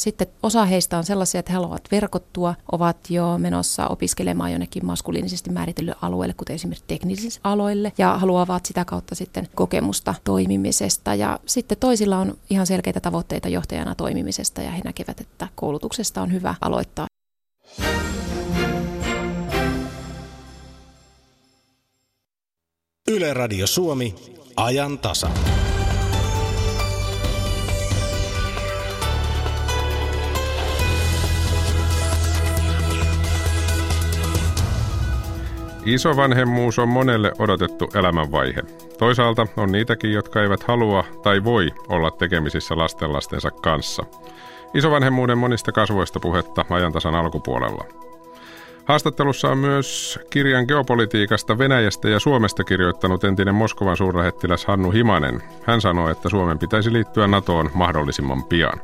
sitten osa heistä on sellaisia, että he haluavat verkottua, ovat jo menossa opiskelemaan jonnekin maskuliinisesti määritellylle alueelle, kuten esimerkiksi teknisille aloille, ja haluavat sitä kautta sitten kokemusta toimimisesta. Ja sitten toisilla on ihan selkeitä tavoitteita johtajana toimimisesta, ja he näkevät, että koulutuksesta on hyvä aloittaa. Yle Radio Suomi, ajan tasa. Isovanhemmuus on monelle odotettu elämänvaihe. Toisaalta on niitäkin, jotka eivät halua tai voi olla tekemisissä lastenlastensa kanssa. Isovanhemmuuden monista kasvoista puhetta ajantasan alkupuolella. Haastattelussa on myös kirjan geopolitiikasta Venäjästä ja Suomesta kirjoittanut entinen Moskovan suurlähettiläs Hannu Himanen. Hän sanoi, että Suomen pitäisi liittyä NATOon mahdollisimman pian.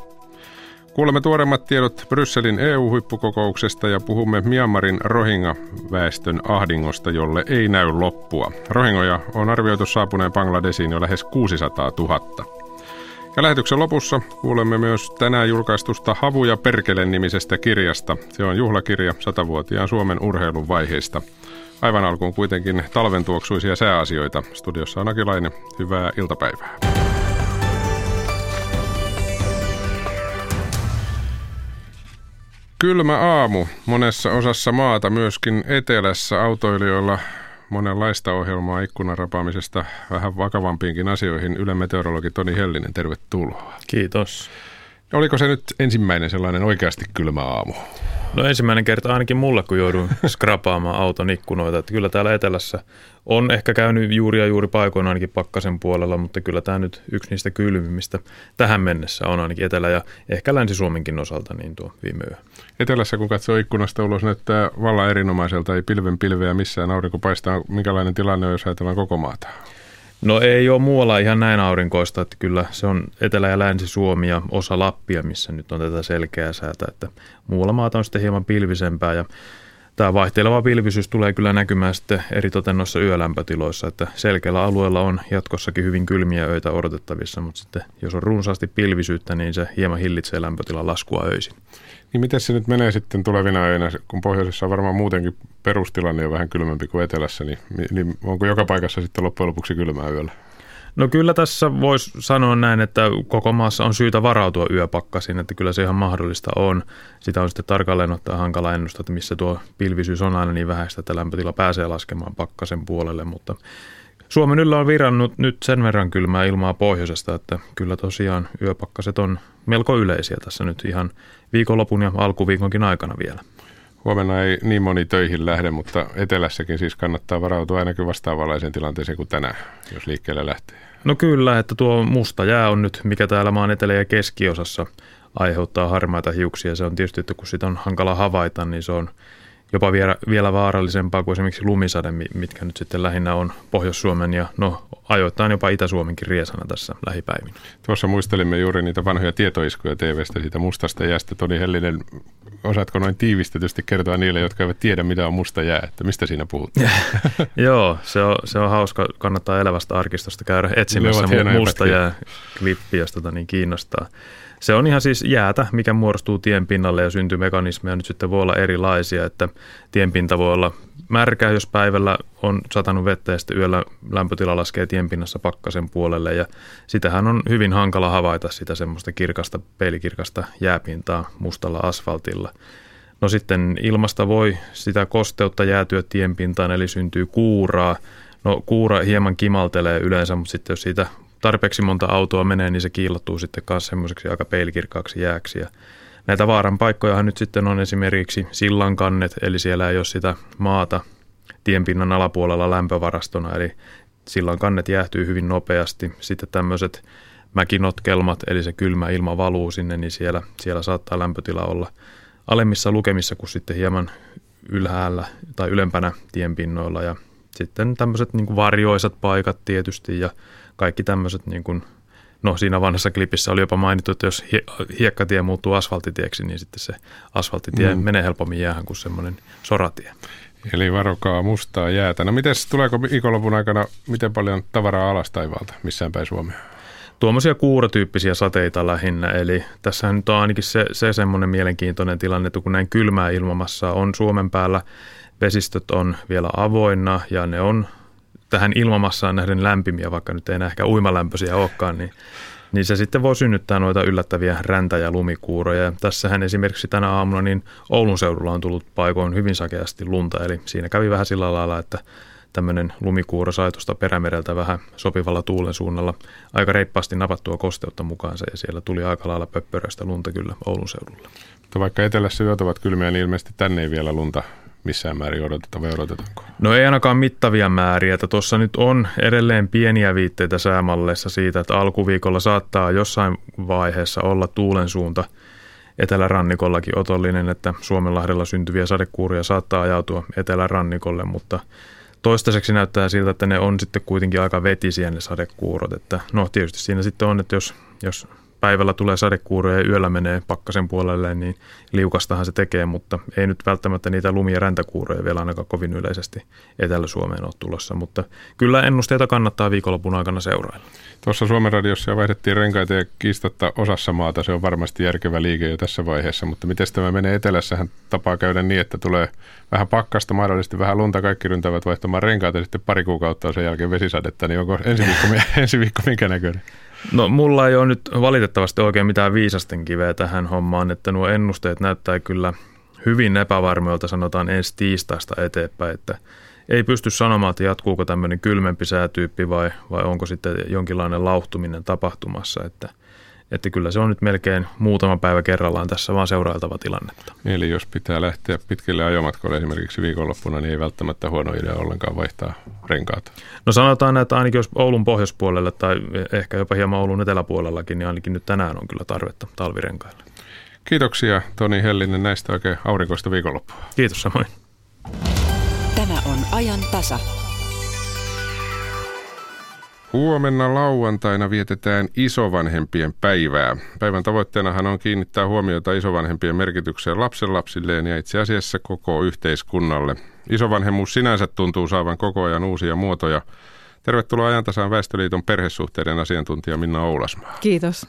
Kuulemme tuoremmat tiedot Brysselin EU-huippukokouksesta ja puhumme Myanmarin Rohingya-väestön ahdingosta, jolle ei näy loppua. Rohingoja on arvioitu saapuneen Bangladesiin jo lähes 600 000. Ja lähetyksen lopussa kuulemme myös tänään julkaistusta Havuja Perkelen nimisestä kirjasta. Se on juhlakirja satavuotiaan Suomen urheilun vaiheista. Aivan alkuun kuitenkin talven tuoksuisia sääasioita. Studiossa on Akilainen. Hyvää iltapäivää. Kylmä aamu monessa osassa maata, myöskin etelässä autoilijoilla monenlaista ohjelmaa ikkunarapaamisesta vähän vakavampiinkin asioihin. Yle meteorologi Toni Hellinen, tervetuloa. Kiitos. Oliko se nyt ensimmäinen sellainen oikeasti kylmä aamu? No ensimmäinen kerta ainakin mulle, kun joudun skrapaamaan auton ikkunoita. Että kyllä täällä etelässä on ehkä käynyt juuri ja juuri paikoin ainakin pakkasen puolella, mutta kyllä tämä nyt yksi niistä kylmimmistä tähän mennessä on ainakin Etelä- ja ehkä Länsi-Suomenkin osalta niin tuo viime yö. Etelässä kun katsoo ikkunasta ulos, näyttää vallan erinomaiselta, ei pilven pilveä missään, aurinko paistaa. Minkälainen tilanne on, jos ajatellaan koko maata? No ei ole muualla ihan näin aurinkoista, että kyllä se on Etelä- ja Länsi-Suomi ja osa Lappia, missä nyt on tätä selkeää säätä, että muualla maata on sitten hieman pilvisempää ja Tämä vaihteleva pilvisyys tulee kyllä näkymään sitten eritoten noissa yölämpötiloissa, että selkeällä alueella on jatkossakin hyvin kylmiä öitä odotettavissa, mutta sitten jos on runsaasti pilvisyyttä, niin se hieman hillitsee lämpötilan laskua öisin. Niin miten se nyt menee sitten tulevina öinä, kun pohjoisessa on varmaan muutenkin perustilanne jo vähän kylmempi kuin etelässä, niin, niin onko joka paikassa sitten loppujen lopuksi kylmää yöllä? No kyllä tässä voisi sanoa näin, että koko maassa on syytä varautua yöpakkasiin, että kyllä se ihan mahdollista on. Sitä on sitten tarkalleen ottaa hankala ennustaa, että missä tuo pilvisyys on aina niin vähäistä, että lämpötila pääsee laskemaan pakkasen puolelle, mutta Suomen yllä on virannut nyt sen verran kylmää ilmaa pohjoisesta, että kyllä tosiaan yöpakkaset on melko yleisiä tässä nyt ihan viikonlopun ja alkuviikonkin aikana vielä. Huomenna ei niin moni töihin lähde, mutta etelässäkin siis kannattaa varautua ainakin vastaavanlaiseen tilanteeseen kuin tänään, jos liikkeelle lähtee. No kyllä, että tuo musta jää on nyt, mikä täällä maan etelä- ja keskiosassa aiheuttaa harmaita hiuksia. Se on tietysti, että kun sitä on hankala havaita, niin se on jopa vielä, vielä vaarallisempaa kuin esimerkiksi lumisade, mitkä nyt sitten lähinnä on Pohjois-Suomen ja no ajoittain jopa Itä-Suomenkin riesana tässä lähipäivinä. Tuossa muistelimme juuri niitä vanhoja tietoiskuja TV-stä siitä mustasta jäästä. Toni Hellinen, osaatko noin tiivistetysti kertoa niille, jotka eivät tiedä, mitä on musta jää, että mistä siinä puhutaan? Joo, se on, se on hauska. Kannattaa elävästä arkistosta käydä etsimässä musta jää klippi, jos tota niin kiinnostaa. Se on ihan siis jäätä, mikä muodostuu tien pinnalle ja syntymekanismeja nyt sitten voi olla erilaisia, että tienpinta voi olla märkä, jos päivällä on satanut vettä ja sitten yöllä lämpötila laskee tienpinnassa pakkasen puolelle ja sitähän on hyvin hankala havaita sitä semmoista kirkasta, peilikirkasta jääpintaa mustalla asfaltilla. No sitten ilmasta voi sitä kosteutta jäätyä tienpintaan, eli syntyy kuuraa. No kuura hieman kimaltelee yleensä, mutta sitten jos siitä tarpeeksi monta autoa menee, niin se kiillottuu sitten myös semmoiseksi aika peilikirkkaaksi jääksi. Ja näitä vaaran paikkojahan nyt sitten on esimerkiksi sillankannet, eli siellä ei ole sitä maata tienpinnan alapuolella lämpövarastona, eli sillan kannet jäähtyy hyvin nopeasti. Sitten tämmöiset mäkinotkelmat, eli se kylmä ilma valuu sinne, niin siellä, siellä saattaa lämpötila olla alemmissa lukemissa kuin sitten hieman ylhäällä tai ylempänä tienpinnoilla. Ja sitten tämmöiset niin varjoisat paikat tietysti ja kaikki tämmöiset niin kuin, no siinä vanhassa klipissä oli jopa mainittu, että jos hiekkatie muuttuu asfalttitieksi, niin sitten se asfalttitie mm. menee helpommin jäähän kuin semmoinen soratie. Eli varokaa mustaa jäätä. No miten tuleeko viikonlopun aikana, miten paljon tavaraa alas taivaalta missään päin Suomea? tuommoisia kuurotyyppisiä sateita lähinnä. Eli tässä nyt on ainakin se, se semmoinen mielenkiintoinen tilanne, että kun näin kylmää ilmamassa on Suomen päällä, vesistöt on vielä avoinna ja ne on tähän ilmamassaan nähden lämpimiä, vaikka nyt ei enää ehkä uimalämpöisiä olekaan, niin, niin se sitten voi synnyttää noita yllättäviä räntä- ja lumikuuroja. Ja tässähän esimerkiksi tänä aamuna niin Oulun seudulla on tullut paikoin hyvin sakeasti lunta, eli siinä kävi vähän sillä lailla, että tämmöinen lumikuuro sai tuosta perämereltä vähän sopivalla tuulen suunnalla aika reippaasti napattua kosteutta mukaansa ja siellä tuli aika lailla pöppöröistä lunta kyllä Oulun seudulla. Mutta vaikka etelässä yöt ovat kylmiä, niin ilmeisesti tänne ei vielä lunta missään määrin odoteta vai odotetaanko? No ei ainakaan mittavia määriä. Että tuossa nyt on edelleen pieniä viitteitä säämalleissa siitä, että alkuviikolla saattaa jossain vaiheessa olla tuulen suunta etelärannikollakin otollinen, että Suomenlahdella syntyviä sadekuuria saattaa ajautua etelärannikolle, mutta toistaiseksi näyttää siltä, että ne on sitten kuitenkin aika vetisiä ne sadekuurot. Että no tietysti siinä sitten on, että jos, jos päivällä tulee sadekuuroja ja yöllä menee pakkasen puolelle, niin liukastahan se tekee, mutta ei nyt välttämättä niitä lumi- ja räntäkuuroja vielä ainakaan kovin yleisesti Etelä-Suomeen ole tulossa, mutta kyllä ennusteita kannattaa viikonlopun aikana seurailla. Tuossa Suomen radiossa vaihdettiin renkaita ja kiistatta osassa maata, se on varmasti järkevä liike jo tässä vaiheessa, mutta miten tämä menee etelässähän tapaa käydä niin, että tulee vähän pakkasta, mahdollisesti vähän lunta, kaikki ryntävät vaihtamaan renkaita ja sitten pari kuukautta sen jälkeen vesisadetta, niin onko ensi viikko, ensi viikko minkä näköinen? No mulla ei ole nyt valitettavasti oikein mitään viisasten kiveä tähän hommaan, että nuo ennusteet näyttää kyllä hyvin epävarmoilta, sanotaan ensi tiistaista eteenpäin, että ei pysty sanomaan, että jatkuuko tämmöinen kylmempi säätyyppi vai, vai onko sitten jonkinlainen lauhtuminen tapahtumassa, että – että kyllä se on nyt melkein muutama päivä kerrallaan tässä vaan seurailtava tilannetta. Eli jos pitää lähteä pitkille ajomatkoille esimerkiksi viikonloppuna, niin ei välttämättä huono idea ollenkaan vaihtaa renkaat. No sanotaan, että ainakin jos Oulun pohjoispuolelle tai ehkä jopa hieman Oulun eteläpuolellakin, niin ainakin nyt tänään on kyllä tarvetta talvirenkaille. Kiitoksia Toni Hellinen näistä oikein aurinkoista viikonloppua. Kiitos samoin. Tämä on ajan tasa. Huomenna lauantaina vietetään isovanhempien päivää. Päivän tavoitteenahan on kiinnittää huomiota isovanhempien merkitykseen lapsenlapsilleen ja itse asiassa koko yhteiskunnalle. Isovanhemmuus sinänsä tuntuu saavan koko ajan uusia muotoja. Tervetuloa ajantasaan Väestöliiton perhesuhteiden asiantuntija Minna Oulasmaa. Kiitos.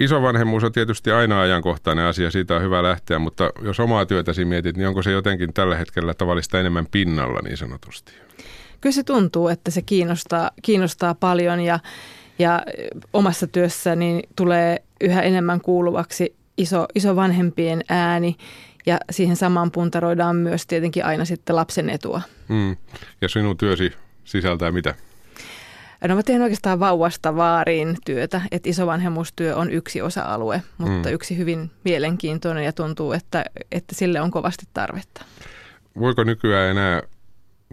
Isovanhemmuus on tietysti aina ajankohtainen asia, siitä on hyvä lähteä, mutta jos omaa työtäsi mietit, niin onko se jotenkin tällä hetkellä tavallista enemmän pinnalla niin sanotusti? Kyllä se tuntuu, että se kiinnostaa, kiinnostaa paljon ja, ja omassa työssä niin tulee yhä enemmän kuuluvaksi iso, iso vanhempien ääni ja siihen samaan puntaroidaan myös tietenkin aina sitten lapsen etua. Mm. Ja sinun työsi sisältää mitä? No mä teen oikeastaan vauvasta vaariin työtä, että isovanhemmuustyö on yksi osa-alue, mutta mm. yksi hyvin mielenkiintoinen ja tuntuu, että, että sille on kovasti tarvetta. Voiko nykyään enää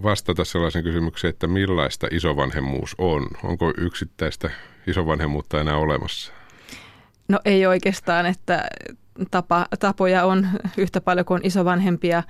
vastata sellaisen kysymykseen, että millaista isovanhemmuus on? Onko yksittäistä isovanhemmuutta enää olemassa? No ei oikeastaan, että tapa, tapoja on yhtä paljon kuin isovanhempia,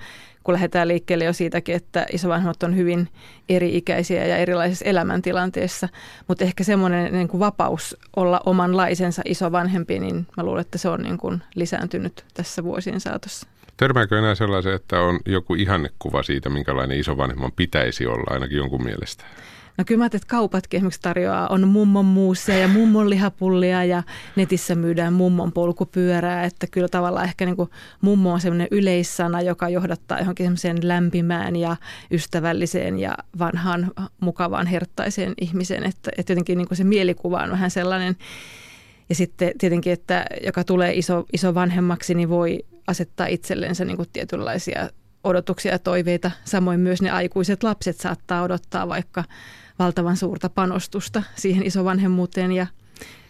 kun lähdetään liikkeelle jo siitäkin, että isovanhemmat on hyvin eri-ikäisiä ja erilaisissa elämäntilanteissa. Mutta ehkä semmoinen niin kuin vapaus olla omanlaisensa isovanhempi, niin mä luulen, että se on niin kuin lisääntynyt tässä vuosien saatossa. Törmääkö enää sellaisen, että on joku ihannekuva siitä, minkälainen isovanhemman pitäisi olla, ainakin jonkun mielestä? No kyllä mä että kaupatkin esimerkiksi tarjoaa, on mummon muusia ja mummon lihapullia ja netissä myydään mummon polkupyörää, että kyllä tavallaan ehkä niin kuin mummo on sellainen yleissana, joka johdattaa johonkin semmoiseen lämpimään ja ystävälliseen ja vanhaan mukavaan herttaiseen ihmiseen, että, että jotenkin niin kuin se mielikuva on vähän sellainen, ja sitten tietenkin, että joka tulee iso, iso vanhemmaksi, niin voi asettaa itsellensä niin kuin tietynlaisia odotuksia ja toiveita. Samoin myös ne aikuiset lapset saattaa odottaa vaikka valtavan suurta panostusta siihen isovanhemmuuteen ja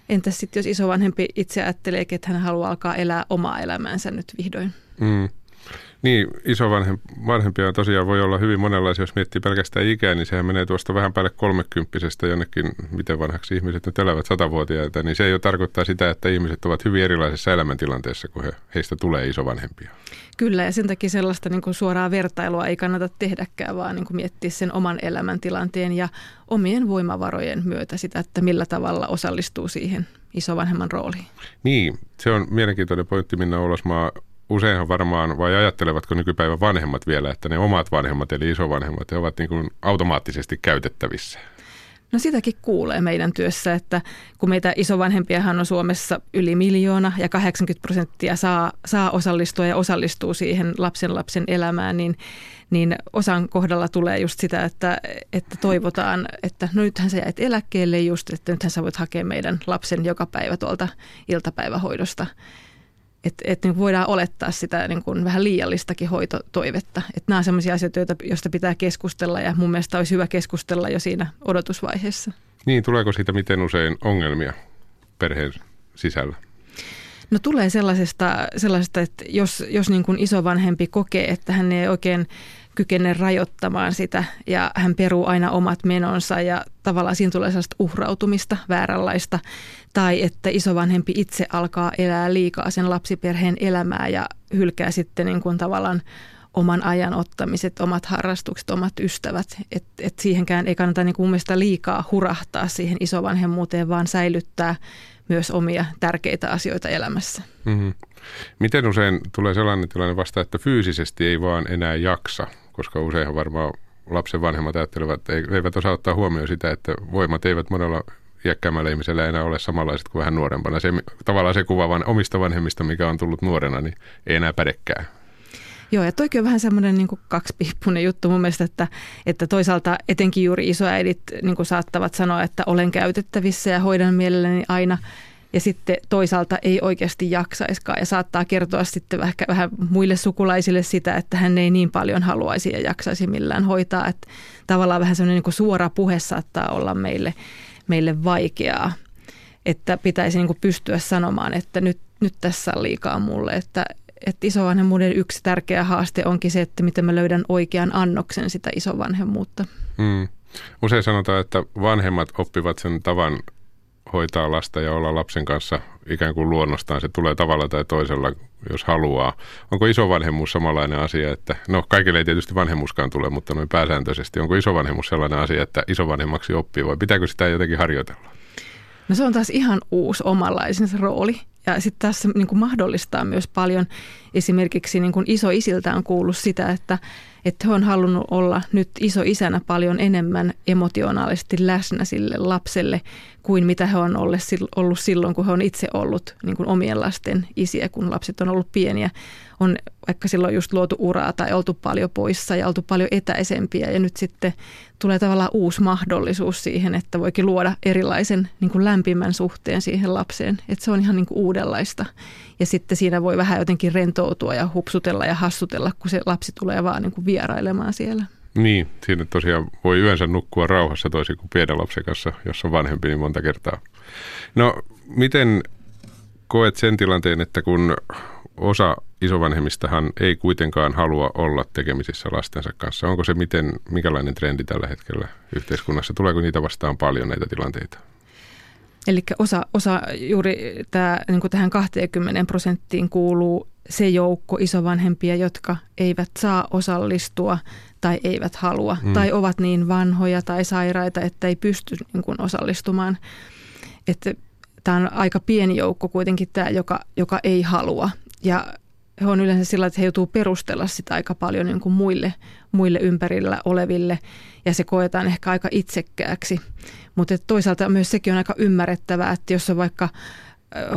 entäs sitten jos isovanhempi itse ajattelee, että hän haluaa alkaa elää omaa elämäänsä nyt vihdoin? Mm. Niin, isovanhempia tosiaan voi olla hyvin monenlaisia, jos miettii pelkästään ikää, niin sehän menee tuosta vähän päälle kolmekymppisestä jonnekin, miten vanhaksi ihmiset nyt elävät satavuotiaita, niin se jo tarkoittaa sitä, että ihmiset ovat hyvin erilaisessa elämäntilanteessa, kun he, heistä tulee isovanhempia. Kyllä, ja sen takia sellaista niin kuin suoraa vertailua ei kannata tehdäkään, vaan niin kuin miettiä sen oman elämäntilanteen ja omien voimavarojen myötä sitä, että millä tavalla osallistuu siihen isovanhemman rooliin. Niin, se on mielenkiintoinen pointti Minna Olosmaa useinhan varmaan, vai ajattelevatko nykypäivän vanhemmat vielä, että ne omat vanhemmat eli isovanhemmat, he ovat niin kuin automaattisesti käytettävissä? No sitäkin kuulee meidän työssä, että kun meitä isovanhempiahan on Suomessa yli miljoona ja 80 prosenttia saa, saa osallistua ja osallistuu siihen lapsen lapsen elämään, niin, niin osan kohdalla tulee just sitä, että, että toivotaan, että no nythän sä jäit eläkkeelle just, että nythän sä voit hakea meidän lapsen joka päivä tuolta iltapäivähoidosta. Että et niin voidaan olettaa sitä niin kuin vähän liiallistakin hoitotoivetta. Että nämä on sellaisia asioita, joista pitää keskustella ja mun mielestä olisi hyvä keskustella jo siinä odotusvaiheessa. Niin, tuleeko siitä miten usein ongelmia perheen sisällä? No tulee sellaisesta, sellaisesta että jos, jos niin kuin isovanhempi kokee, että hän ei oikein kykene rajoittamaan sitä ja hän peruu aina omat menonsa ja tavallaan siinä tulee sellaista uhrautumista vääränlaista tai että isovanhempi itse alkaa elää liikaa sen lapsiperheen elämää ja hylkää sitten niin kuin tavallaan oman ajan ottamiset, omat harrastukset, omat ystävät. Et, et siihenkään ei kannata niin kuin mielestä liikaa hurahtaa siihen isovanhemmuuteen, vaan säilyttää myös omia tärkeitä asioita elämässä. Mm-hmm. Miten usein tulee sellainen tilanne vasta, että fyysisesti ei vaan enää jaksa koska useinhan varmaan lapsen vanhemmat ajattelevat, että eivät osaa ottaa huomioon sitä, että voimat eivät monella iäkkäämmällä ihmisellä enää ole samanlaiset kuin vähän nuorempana. Se, tavallaan se kuva vaan omista vanhemmista, mikä on tullut nuorena, niin ei enää pädekään. Joo, ja toikin on vähän semmoinen niin kaksipiippunen juttu mun mielestä, että, että toisaalta etenkin juuri isoäidit niin saattavat sanoa, että olen käytettävissä ja hoidan mielelläni aina – ja sitten toisaalta ei oikeasti jaksaiskaan ja saattaa kertoa sitten vähän, vähän muille sukulaisille sitä, että hän ei niin paljon haluaisi ja jaksaisi millään hoitaa. Että tavallaan vähän semmoinen niin suora puhe saattaa olla meille, meille vaikeaa, että pitäisi niin pystyä sanomaan, että nyt, nyt tässä on liikaa mulle, että, että isovanhemmuuden yksi tärkeä haaste onkin se, että miten mä löydän oikean annoksen sitä isovanhemmuutta. Mm. Usein sanotaan, että vanhemmat oppivat sen tavan hoitaa lasta ja olla lapsen kanssa ikään kuin luonnostaan. Se tulee tavalla tai toisella, jos haluaa. Onko isovanhemmuus samanlainen asia, että no kaikille ei tietysti vanhemmuuskaan tule, mutta noin pääsääntöisesti. Onko isovanhemmuus sellainen asia, että isovanhemmaksi oppii vai pitääkö sitä jotenkin harjoitella? No se on taas ihan uusi omanlaisensa rooli. Ja sitten tässä niin mahdollistaa myös paljon esimerkiksi niin kuin isoisiltä on kuullut sitä, että, että on halunnut olla nyt isoisänä paljon enemmän emotionaalisesti läsnä sille lapselle kuin mitä he on ollut silloin, kun he on itse ollut niin kuin omien lasten isiä, kun lapset on ollut pieniä. On vaikka silloin just luotu uraa tai oltu paljon poissa ja oltu paljon etäisempiä ja nyt sitten tulee tavallaan uusi mahdollisuus siihen, että voikin luoda erilaisen niin kuin lämpimän suhteen siihen lapseen. Että se on ihan niin kuin uudenlaista. Ja sitten siinä voi vähän jotenkin rentoutua ja hupsutella ja hassutella, kun se lapsi tulee vaan niin kuin vierailemaan siellä. Niin, siinä tosiaan voi yönsä nukkua rauhassa toisin kuin pienen lapsen kanssa, jos on vanhempi niin monta kertaa. No, miten koet sen tilanteen, että kun osa isovanhemmistahan ei kuitenkaan halua olla tekemisissä lastensa kanssa. Onko se miten, mikälainen trendi tällä hetkellä yhteiskunnassa? Tuleeko niitä vastaan paljon näitä tilanteita? Eli osa, osa juuri tämä, niin kuin tähän 20 prosenttiin kuuluu se joukko isovanhempia, jotka eivät saa osallistua tai eivät halua mm. tai ovat niin vanhoja tai sairaita, että ei pysty niin kuin osallistumaan. Että tämä on aika pieni joukko kuitenkin tämä, joka, joka ei halua. Ja he on yleensä sillä, että he joutuu perustella sitä aika paljon niin kuin muille, muille ympärillä oleville ja se koetaan ehkä aika itsekkääksi. Mutta toisaalta myös sekin on aika ymmärrettävää, että jos on vaikka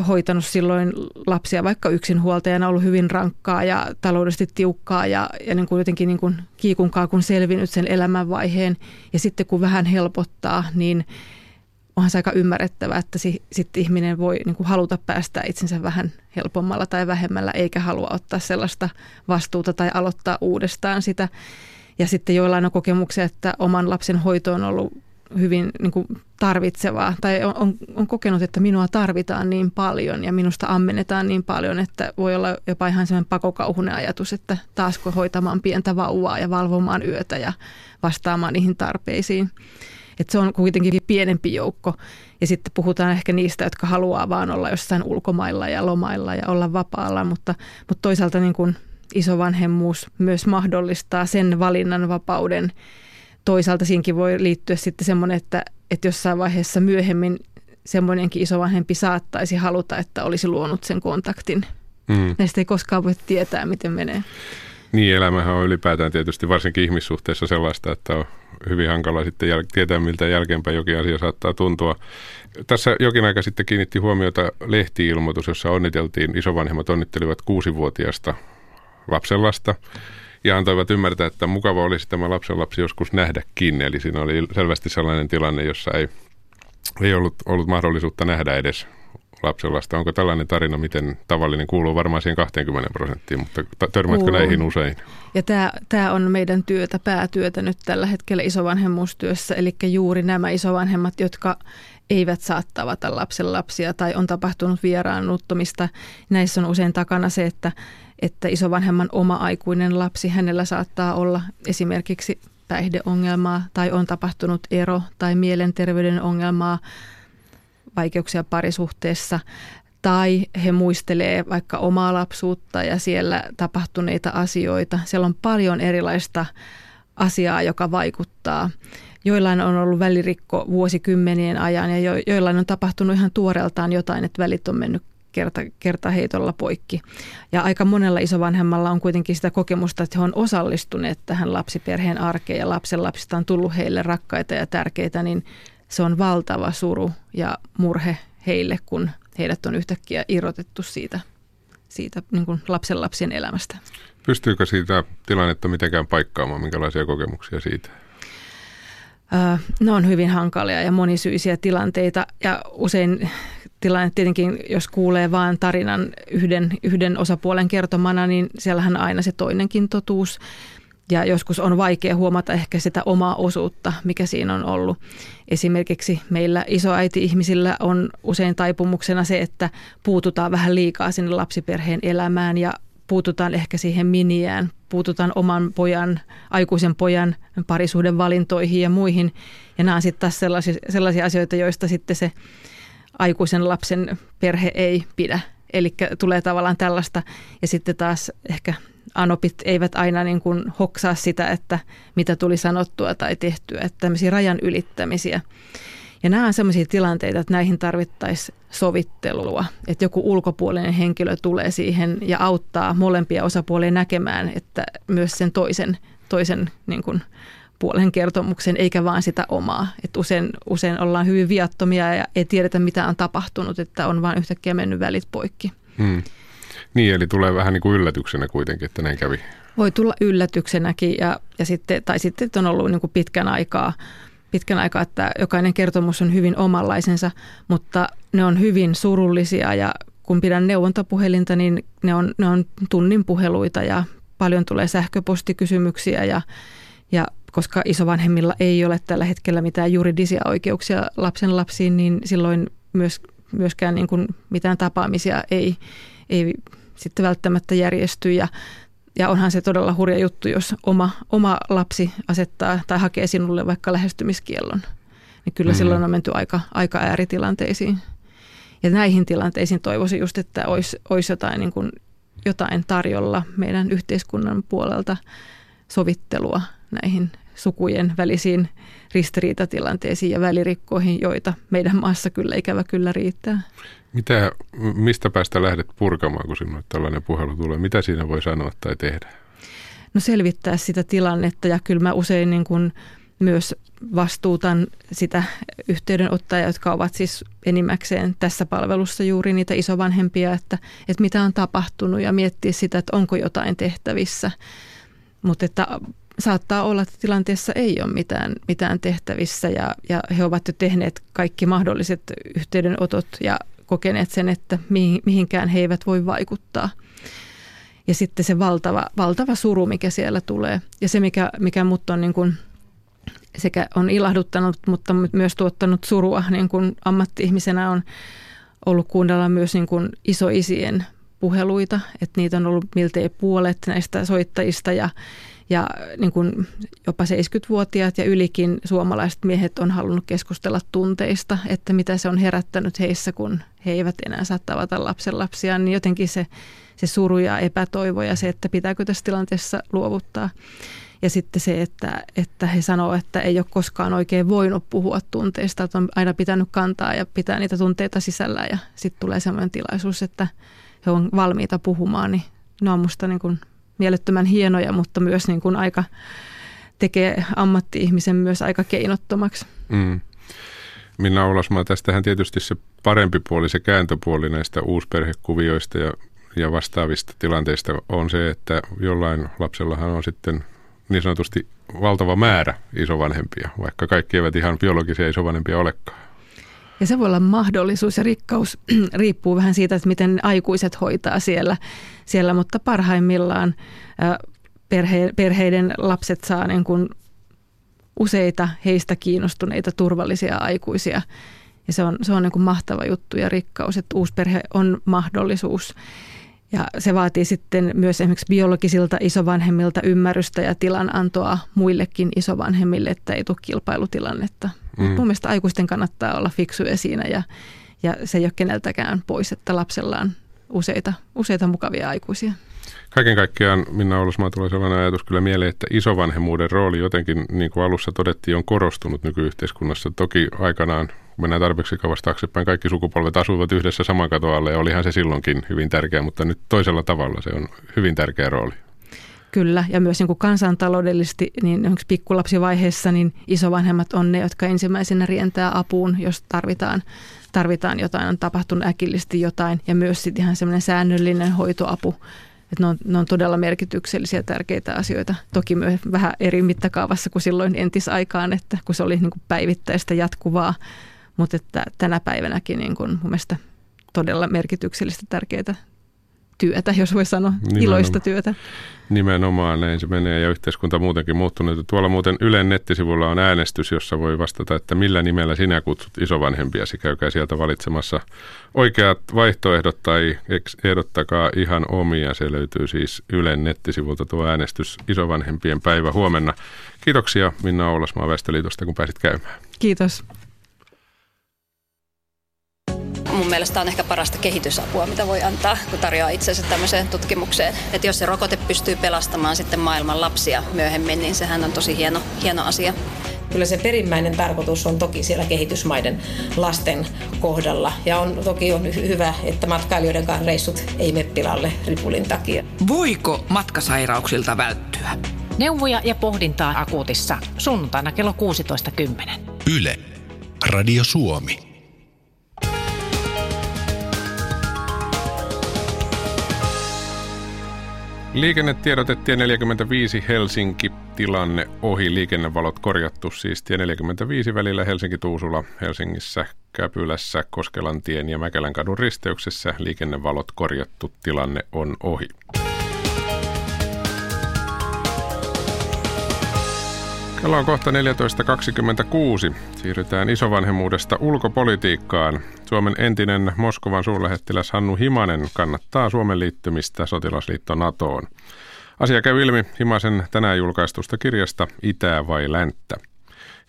hoitanut silloin lapsia vaikka yksinhuoltajana, ollut hyvin rankkaa ja taloudellisesti tiukkaa ja, ja niin kuin jotenkin niin kuin kiikunkaa kun selvinnyt sen elämänvaiheen. Ja sitten kun vähän helpottaa, niin onhan se aika ymmärrettävää, että si, sitten ihminen voi niin kuin haluta päästä itsensä vähän helpommalla tai vähemmällä, eikä halua ottaa sellaista vastuuta tai aloittaa uudestaan sitä. Ja sitten joillain on kokemuksia, että oman lapsen hoito on ollut hyvin niin kuin tarvitsevaa tai on, on, on kokenut, että minua tarvitaan niin paljon ja minusta ammennetaan niin paljon, että voi olla jopa ihan sellainen pakokauhunen ajatus, että taasko hoitamaan pientä vauvaa ja valvomaan yötä ja vastaamaan niihin tarpeisiin. Että se on kuitenkin pienempi joukko. Ja sitten puhutaan ehkä niistä, jotka haluaa vaan olla jossain ulkomailla ja lomailla ja olla vapaalla, mutta, mutta toisaalta niin kuin isovanhemmuus myös mahdollistaa sen valinnan vapauden. Toisaalta siinkin voi liittyä sitten semmoinen, että, että jossain vaiheessa myöhemmin semmoinenkin isovanhempi saattaisi haluta, että olisi luonut sen kontaktin. Mm. Näistä ei koskaan voi tietää, miten menee. Niin, elämähän on ylipäätään tietysti varsinkin ihmissuhteessa sellaista, että on hyvin hankala sitten jäl- tietää, miltä jälkeenpäin jokin asia saattaa tuntua. Tässä jokin aika sitten kiinnitti huomiota lehti-ilmoitus, jossa onniteltiin, isovanhemmat onnittelivat kuusivuotiaasta lapsenlasta ja antoivat ymmärtää, että mukava olisi tämä lapsenlapsi joskus nähdäkin. Eli siinä oli selvästi sellainen tilanne, jossa ei, ei ollut, ollut mahdollisuutta nähdä edes lapsenlasta. Onko tällainen tarina miten tavallinen? Kuuluu varmaan siihen 20 prosenttiin, mutta törmätkö Kuuluu. näihin usein? Ja tämä, tämä on meidän työtä, päätyötä nyt tällä hetkellä isovanhemmuustyössä. Eli juuri nämä isovanhemmat, jotka eivät saa tavata lapsen lapsia tai on tapahtunut vieraannuttomista. Näissä on usein takana se, että, että isovanhemman oma aikuinen lapsi, hänellä saattaa olla esimerkiksi päihdeongelmaa tai on tapahtunut ero tai mielenterveyden ongelmaa, vaikeuksia parisuhteessa tai he muistelee vaikka omaa lapsuutta ja siellä tapahtuneita asioita. Siellä on paljon erilaista asiaa, joka vaikuttaa. Joillain on ollut välirikko vuosikymmenien ajan ja jo, joillain on tapahtunut ihan tuoreeltaan jotain, että välit on mennyt kerta, kertaheitolla poikki. Ja aika monella isovanhemmalla on kuitenkin sitä kokemusta, että he on osallistuneet tähän lapsiperheen arkeen ja lapsen lapsista on tullut heille rakkaita ja tärkeitä, niin se on valtava suru ja murhe heille, kun heidät on yhtäkkiä irrotettu siitä, siitä niin kuin lapsen lapsien elämästä. Pystyykö siitä tilannetta mitenkään paikkaamaan? Minkälaisia kokemuksia siitä? Ne on hyvin hankalia ja monisyisiä tilanteita ja usein tilanne tietenkin, jos kuulee vain tarinan yhden, yhden osapuolen kertomana, niin siellähän aina se toinenkin totuus ja joskus on vaikea huomata ehkä sitä omaa osuutta, mikä siinä on ollut. Esimerkiksi meillä isoäiti-ihmisillä on usein taipumuksena se, että puututaan vähän liikaa sinne lapsiperheen elämään ja puututaan ehkä siihen miniään, puututaan oman pojan, aikuisen pojan parisuuden valintoihin ja muihin. Ja nämä on sitten taas sellaisia, sellaisia asioita, joista sitten se aikuisen lapsen perhe ei pidä. Eli tulee tavallaan tällaista ja sitten taas ehkä anopit eivät aina niin kuin hoksaa sitä, että mitä tuli sanottua tai tehtyä, että tämmöisiä rajan ylittämisiä. Ja nämä on sellaisia tilanteita, että näihin tarvittaisiin sovittelua, että joku ulkopuolinen henkilö tulee siihen ja auttaa molempia osapuolia näkemään, että myös sen toisen, toisen niin kuin puolen kertomuksen, eikä vaan sitä omaa. Että usein, usein ollaan hyvin viattomia ja ei tiedetä, mitä on tapahtunut, että on vain yhtäkkiä mennyt välit poikki. Hmm. Niin, eli tulee vähän niin kuin yllätyksenä kuitenkin, että näin kävi. Voi tulla yllätyksenäkin, ja, ja sitten, tai sitten on ollut niin kuin pitkän aikaa, pitkän aikaa, että jokainen kertomus on hyvin omanlaisensa, mutta ne on hyvin surullisia ja kun pidän neuvontapuhelinta, niin ne on, ne on tunnin puheluita ja paljon tulee sähköpostikysymyksiä ja, ja koska isovanhemmilla ei ole tällä hetkellä mitään juridisia oikeuksia lapsen lapsiin, niin silloin myös, myöskään niin kuin mitään tapaamisia ei, ei sitten välttämättä järjesty ja, ja onhan se todella hurja juttu, jos oma, oma lapsi asettaa tai hakee sinulle vaikka lähestymiskiellon. Niin kyllä mm. silloin on menty aika, aika ääritilanteisiin. Ja näihin tilanteisiin toivoisin just, että olisi, olisi jotain, niin kuin, jotain tarjolla meidän yhteiskunnan puolelta sovittelua näihin sukujen välisiin ristiriitatilanteisiin ja välirikkoihin, joita meidän maassa kyllä ikävä kyllä riittää. Mitä, mistä päästä lähdet purkamaan, kun sinulle tällainen puhelu tulee? Mitä siinä voi sanoa tai tehdä? No selvittää sitä tilannetta ja kyllä mä usein niin kuin myös vastuutan sitä yhteydenottajia, jotka ovat siis enimmäkseen tässä palvelussa juuri niitä isovanhempia, että, että mitä on tapahtunut ja miettiä sitä, että onko jotain tehtävissä. Mutta että saattaa olla, että tilanteessa ei ole mitään, mitään tehtävissä ja, ja he ovat jo tehneet kaikki mahdolliset yhteydenotot ja kokeneet sen, että mihinkään he eivät voi vaikuttaa. Ja sitten se valtava, valtava suru, mikä siellä tulee. Ja se, mikä, mikä mut on niin kuin, sekä on ilahduttanut, mutta myös tuottanut surua niin kuin ammatti-ihmisenä on ollut kuunnella myös niin kuin isoisien puheluita, että niitä on ollut miltei puolet näistä soittajista ja ja niin kuin jopa 70-vuotiaat ja ylikin suomalaiset miehet on halunnut keskustella tunteista, että mitä se on herättänyt heissä, kun he eivät enää saa tavata lapsia, niin jotenkin se, se suru ja epätoivo ja se, että pitääkö tässä tilanteessa luovuttaa. Ja sitten se, että, että he sanoo, että ei ole koskaan oikein voinut puhua tunteista, että on aina pitänyt kantaa ja pitää niitä tunteita sisällä ja sitten tulee sellainen tilaisuus, että he on valmiita puhumaan, niin ne on musta niin kuin mielettömän hienoja, mutta myös niin kuin aika tekee ammatti-ihmisen myös aika keinottomaksi. Mm. Minna Oulasmaa, tästähän tietysti se parempi puoli, se kääntöpuoli näistä uusperhekuvioista ja, ja vastaavista tilanteista on se, että jollain lapsellahan on sitten niin sanotusti valtava määrä isovanhempia, vaikka kaikki eivät ihan biologisia isovanhempia olekaan. Ja se voi olla mahdollisuus ja rikkaus riippuu vähän siitä, että miten aikuiset hoitaa siellä, siellä mutta parhaimmillaan perhe, perheiden lapset saa niin kuin useita heistä kiinnostuneita turvallisia aikuisia. Ja se on, se on niin kuin mahtava juttu ja rikkaus, että uusperhe on mahdollisuus. Ja se vaatii sitten myös esimerkiksi biologisilta isovanhemmilta ymmärrystä ja tilanantoa muillekin isovanhemmille, että ei tule kilpailutilannetta. Mm. Mun mielestä aikuisten kannattaa olla fiksuja siinä ja, ja se ei ole keneltäkään pois, että lapsella on useita, useita mukavia aikuisia. Kaiken kaikkiaan Minna Oulusmaa tulee sellainen ajatus kyllä mieleen, että isovanhemmuuden rooli jotenkin, niin kuin alussa todettiin, on korostunut nykyyhteiskunnassa. Toki aikanaan, kun mennään tarpeeksi kauas taaksepäin, kaikki sukupolvet asuvat yhdessä saman katon alle ja olihan se silloinkin hyvin tärkeä, mutta nyt toisella tavalla se on hyvin tärkeä rooli. Kyllä, ja myös niin kuin kansantaloudellisesti, niin pikkulapsivaiheessa, niin isovanhemmat on ne, jotka ensimmäisenä rientää apuun, jos tarvitaan, tarvitaan jotain, on tapahtunut äkillisesti jotain, ja myös sitten ihan semmoinen säännöllinen hoitoapu että ne on, ne on todella merkityksellisiä tärkeitä asioita. Toki myös vähän eri mittakaavassa kuin silloin entisaikaan, että kun se oli niin kuin päivittäistä jatkuvaa, mutta että tänä päivänäkin niin kuin mun mielestä todella merkityksellistä tärkeää työtä, jos voi sanoa, Nimenomaan. iloista työtä. Nimenomaan näin se menee ja yhteiskunta muutenkin muuttunut. Tuolla muuten Ylen nettisivulla on äänestys, jossa voi vastata, että millä nimellä sinä kutsut isovanhempiasi. Käykää sieltä valitsemassa oikeat vaihtoehdot tai ehdottakaa ihan omia. Se löytyy siis Ylen nettisivulta tuo äänestys isovanhempien päivä huomenna. Kiitoksia Minna Oulasmaa Väestöliitosta, kun pääsit käymään. Kiitos mun mielestä on ehkä parasta kehitysapua, mitä voi antaa, kun tarjoaa itsensä tämmöiseen tutkimukseen. Että jos se rokote pystyy pelastamaan sitten maailman lapsia myöhemmin, niin sehän on tosi hieno, hieno asia. Kyllä se perimmäinen tarkoitus on toki siellä kehitysmaiden lasten kohdalla. Ja on toki on hyvä, että matkailijoidenkaan reissut ei mene pilalle ripulin takia. Voiko matkasairauksilta välttyä? Neuvoja ja pohdintaa akuutissa sunnuntaina kello 16.10. Yle. Radio Suomi. Liikennetiedotettiin 45 Helsinki tilanne ohi. Liikennevalot korjattu siis tie 45 välillä Helsinki-Tuusula Helsingissä Käpylässä Koskelantien ja Mäkelänkadun risteyksessä. Liikennevalot korjattu tilanne on ohi. Kello on kohta 14.26. Siirrytään isovanhemmuudesta ulkopolitiikkaan. Suomen entinen Moskovan suurlähettiläs Hannu Himanen kannattaa Suomen liittymistä sotilasliitto NATOon. Asia käy ilmi Himasen tänään julkaistusta kirjasta Itää vai länttä.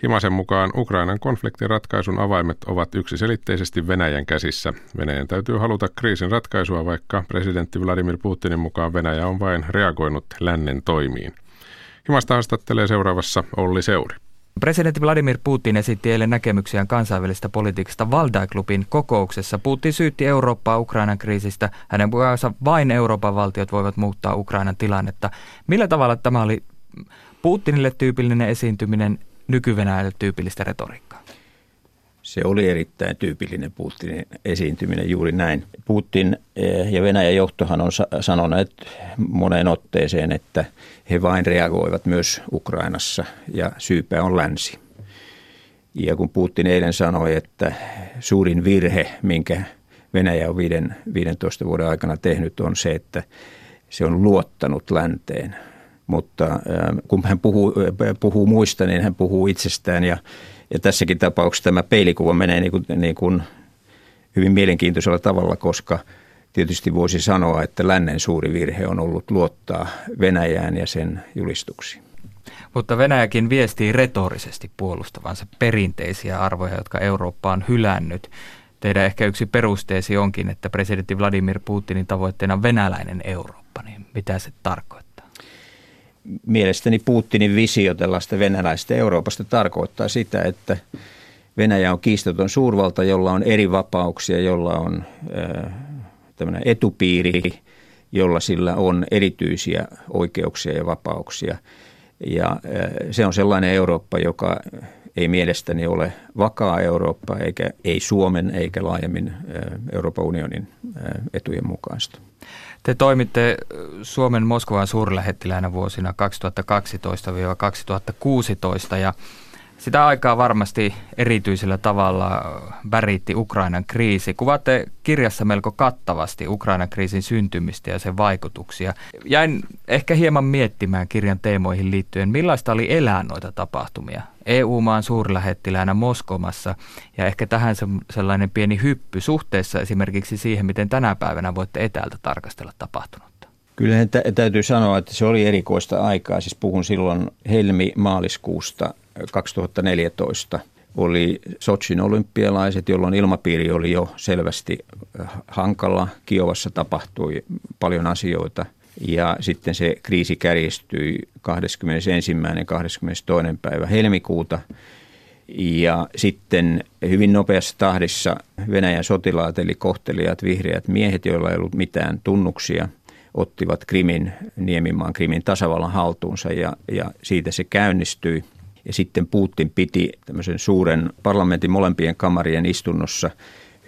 Himasen mukaan Ukrainan konfliktin ratkaisun avaimet ovat yksiselitteisesti Venäjän käsissä. Venäjän täytyy haluta kriisin ratkaisua, vaikka presidentti Vladimir Putinin mukaan Venäjä on vain reagoinut lännen toimiin. Himasta haastattelee seuraavassa Olli Seuri. Presidentti Vladimir Putin esitti eilen näkemyksiään kansainvälistä politiikasta Valdai-klubin kokouksessa. Putin syytti Eurooppaa Ukrainan kriisistä. Hänen mukaansa vain Euroopan valtiot voivat muuttaa Ukrainan tilannetta. Millä tavalla tämä oli Putinille tyypillinen esiintyminen, nyky tyypillistä retoriikkaa? Se oli erittäin tyypillinen Putinin esiintyminen juuri näin. Putin eh, ja Venäjän johtohan on sanoneet moneen otteeseen, että he vain reagoivat myös Ukrainassa ja syypä on länsi. Ja kun Putin eilen sanoi, että suurin virhe, minkä Venäjä on 15 vuoden aikana tehnyt, on se, että se on luottanut länteen. Mutta eh, kun hän puhuu, eh, puhuu muista, niin hän puhuu itsestään ja ja tässäkin tapauksessa tämä peilikuva menee niin kuin, niin kuin hyvin mielenkiintoisella tavalla, koska tietysti voisi sanoa, että lännen suuri virhe on ollut luottaa Venäjään ja sen julistuksiin. Mutta Venäjäkin viestii retorisesti puolustavansa perinteisiä arvoja, jotka Eurooppa on hylännyt. Teidän ehkä yksi perusteesi onkin, että presidentti Vladimir Putinin tavoitteena on venäläinen Eurooppa. Niin mitä se tarkoittaa? Mielestäni Putinin visio tällaista venäläistä Euroopasta tarkoittaa sitä, että Venäjä on kiistaton suurvalta, jolla on eri vapauksia, jolla on tämmöinen etupiiri jolla sillä on erityisiä oikeuksia ja vapauksia. Ja se on sellainen Eurooppa, joka ei mielestäni ole vakaa Eurooppa, eikä ei Suomen eikä laajemmin Euroopan unionin etujen mukaista. Te toimitte Suomen Moskovan suurlähettiläänä vuosina 2012-2016 ja sitä aikaa varmasti erityisellä tavalla väritti Ukrainan kriisi. Kuvaatte kirjassa melko kattavasti Ukrainan kriisin syntymistä ja sen vaikutuksia. Jäin ehkä hieman miettimään kirjan teemoihin liittyen, millaista oli elää noita tapahtumia. EU-maan suurlähettiläänä Moskomassa ja ehkä tähän sellainen pieni hyppy suhteessa esimerkiksi siihen, miten tänä päivänä voitte etäältä tarkastella tapahtunutta. Kyllä täytyy sanoa, että se oli erikoista aikaa. Siis puhun silloin helmi-maaliskuusta 2014 oli Sotsin olympialaiset, jolloin ilmapiiri oli jo selvästi äh, hankala. Kiovassa tapahtui paljon asioita ja sitten se kriisi kärjistyi 21. ja 22. päivä helmikuuta. Ja sitten hyvin nopeassa tahdissa Venäjän sotilaat eli kohtelijat vihreät miehet, joilla ei ollut mitään tunnuksia, ottivat Krimin, Niemimaan Krimin tasavallan haltuunsa ja, ja siitä se käynnistyi – ja sitten Putin piti tämmöisen suuren parlamentin molempien kamarien istunnossa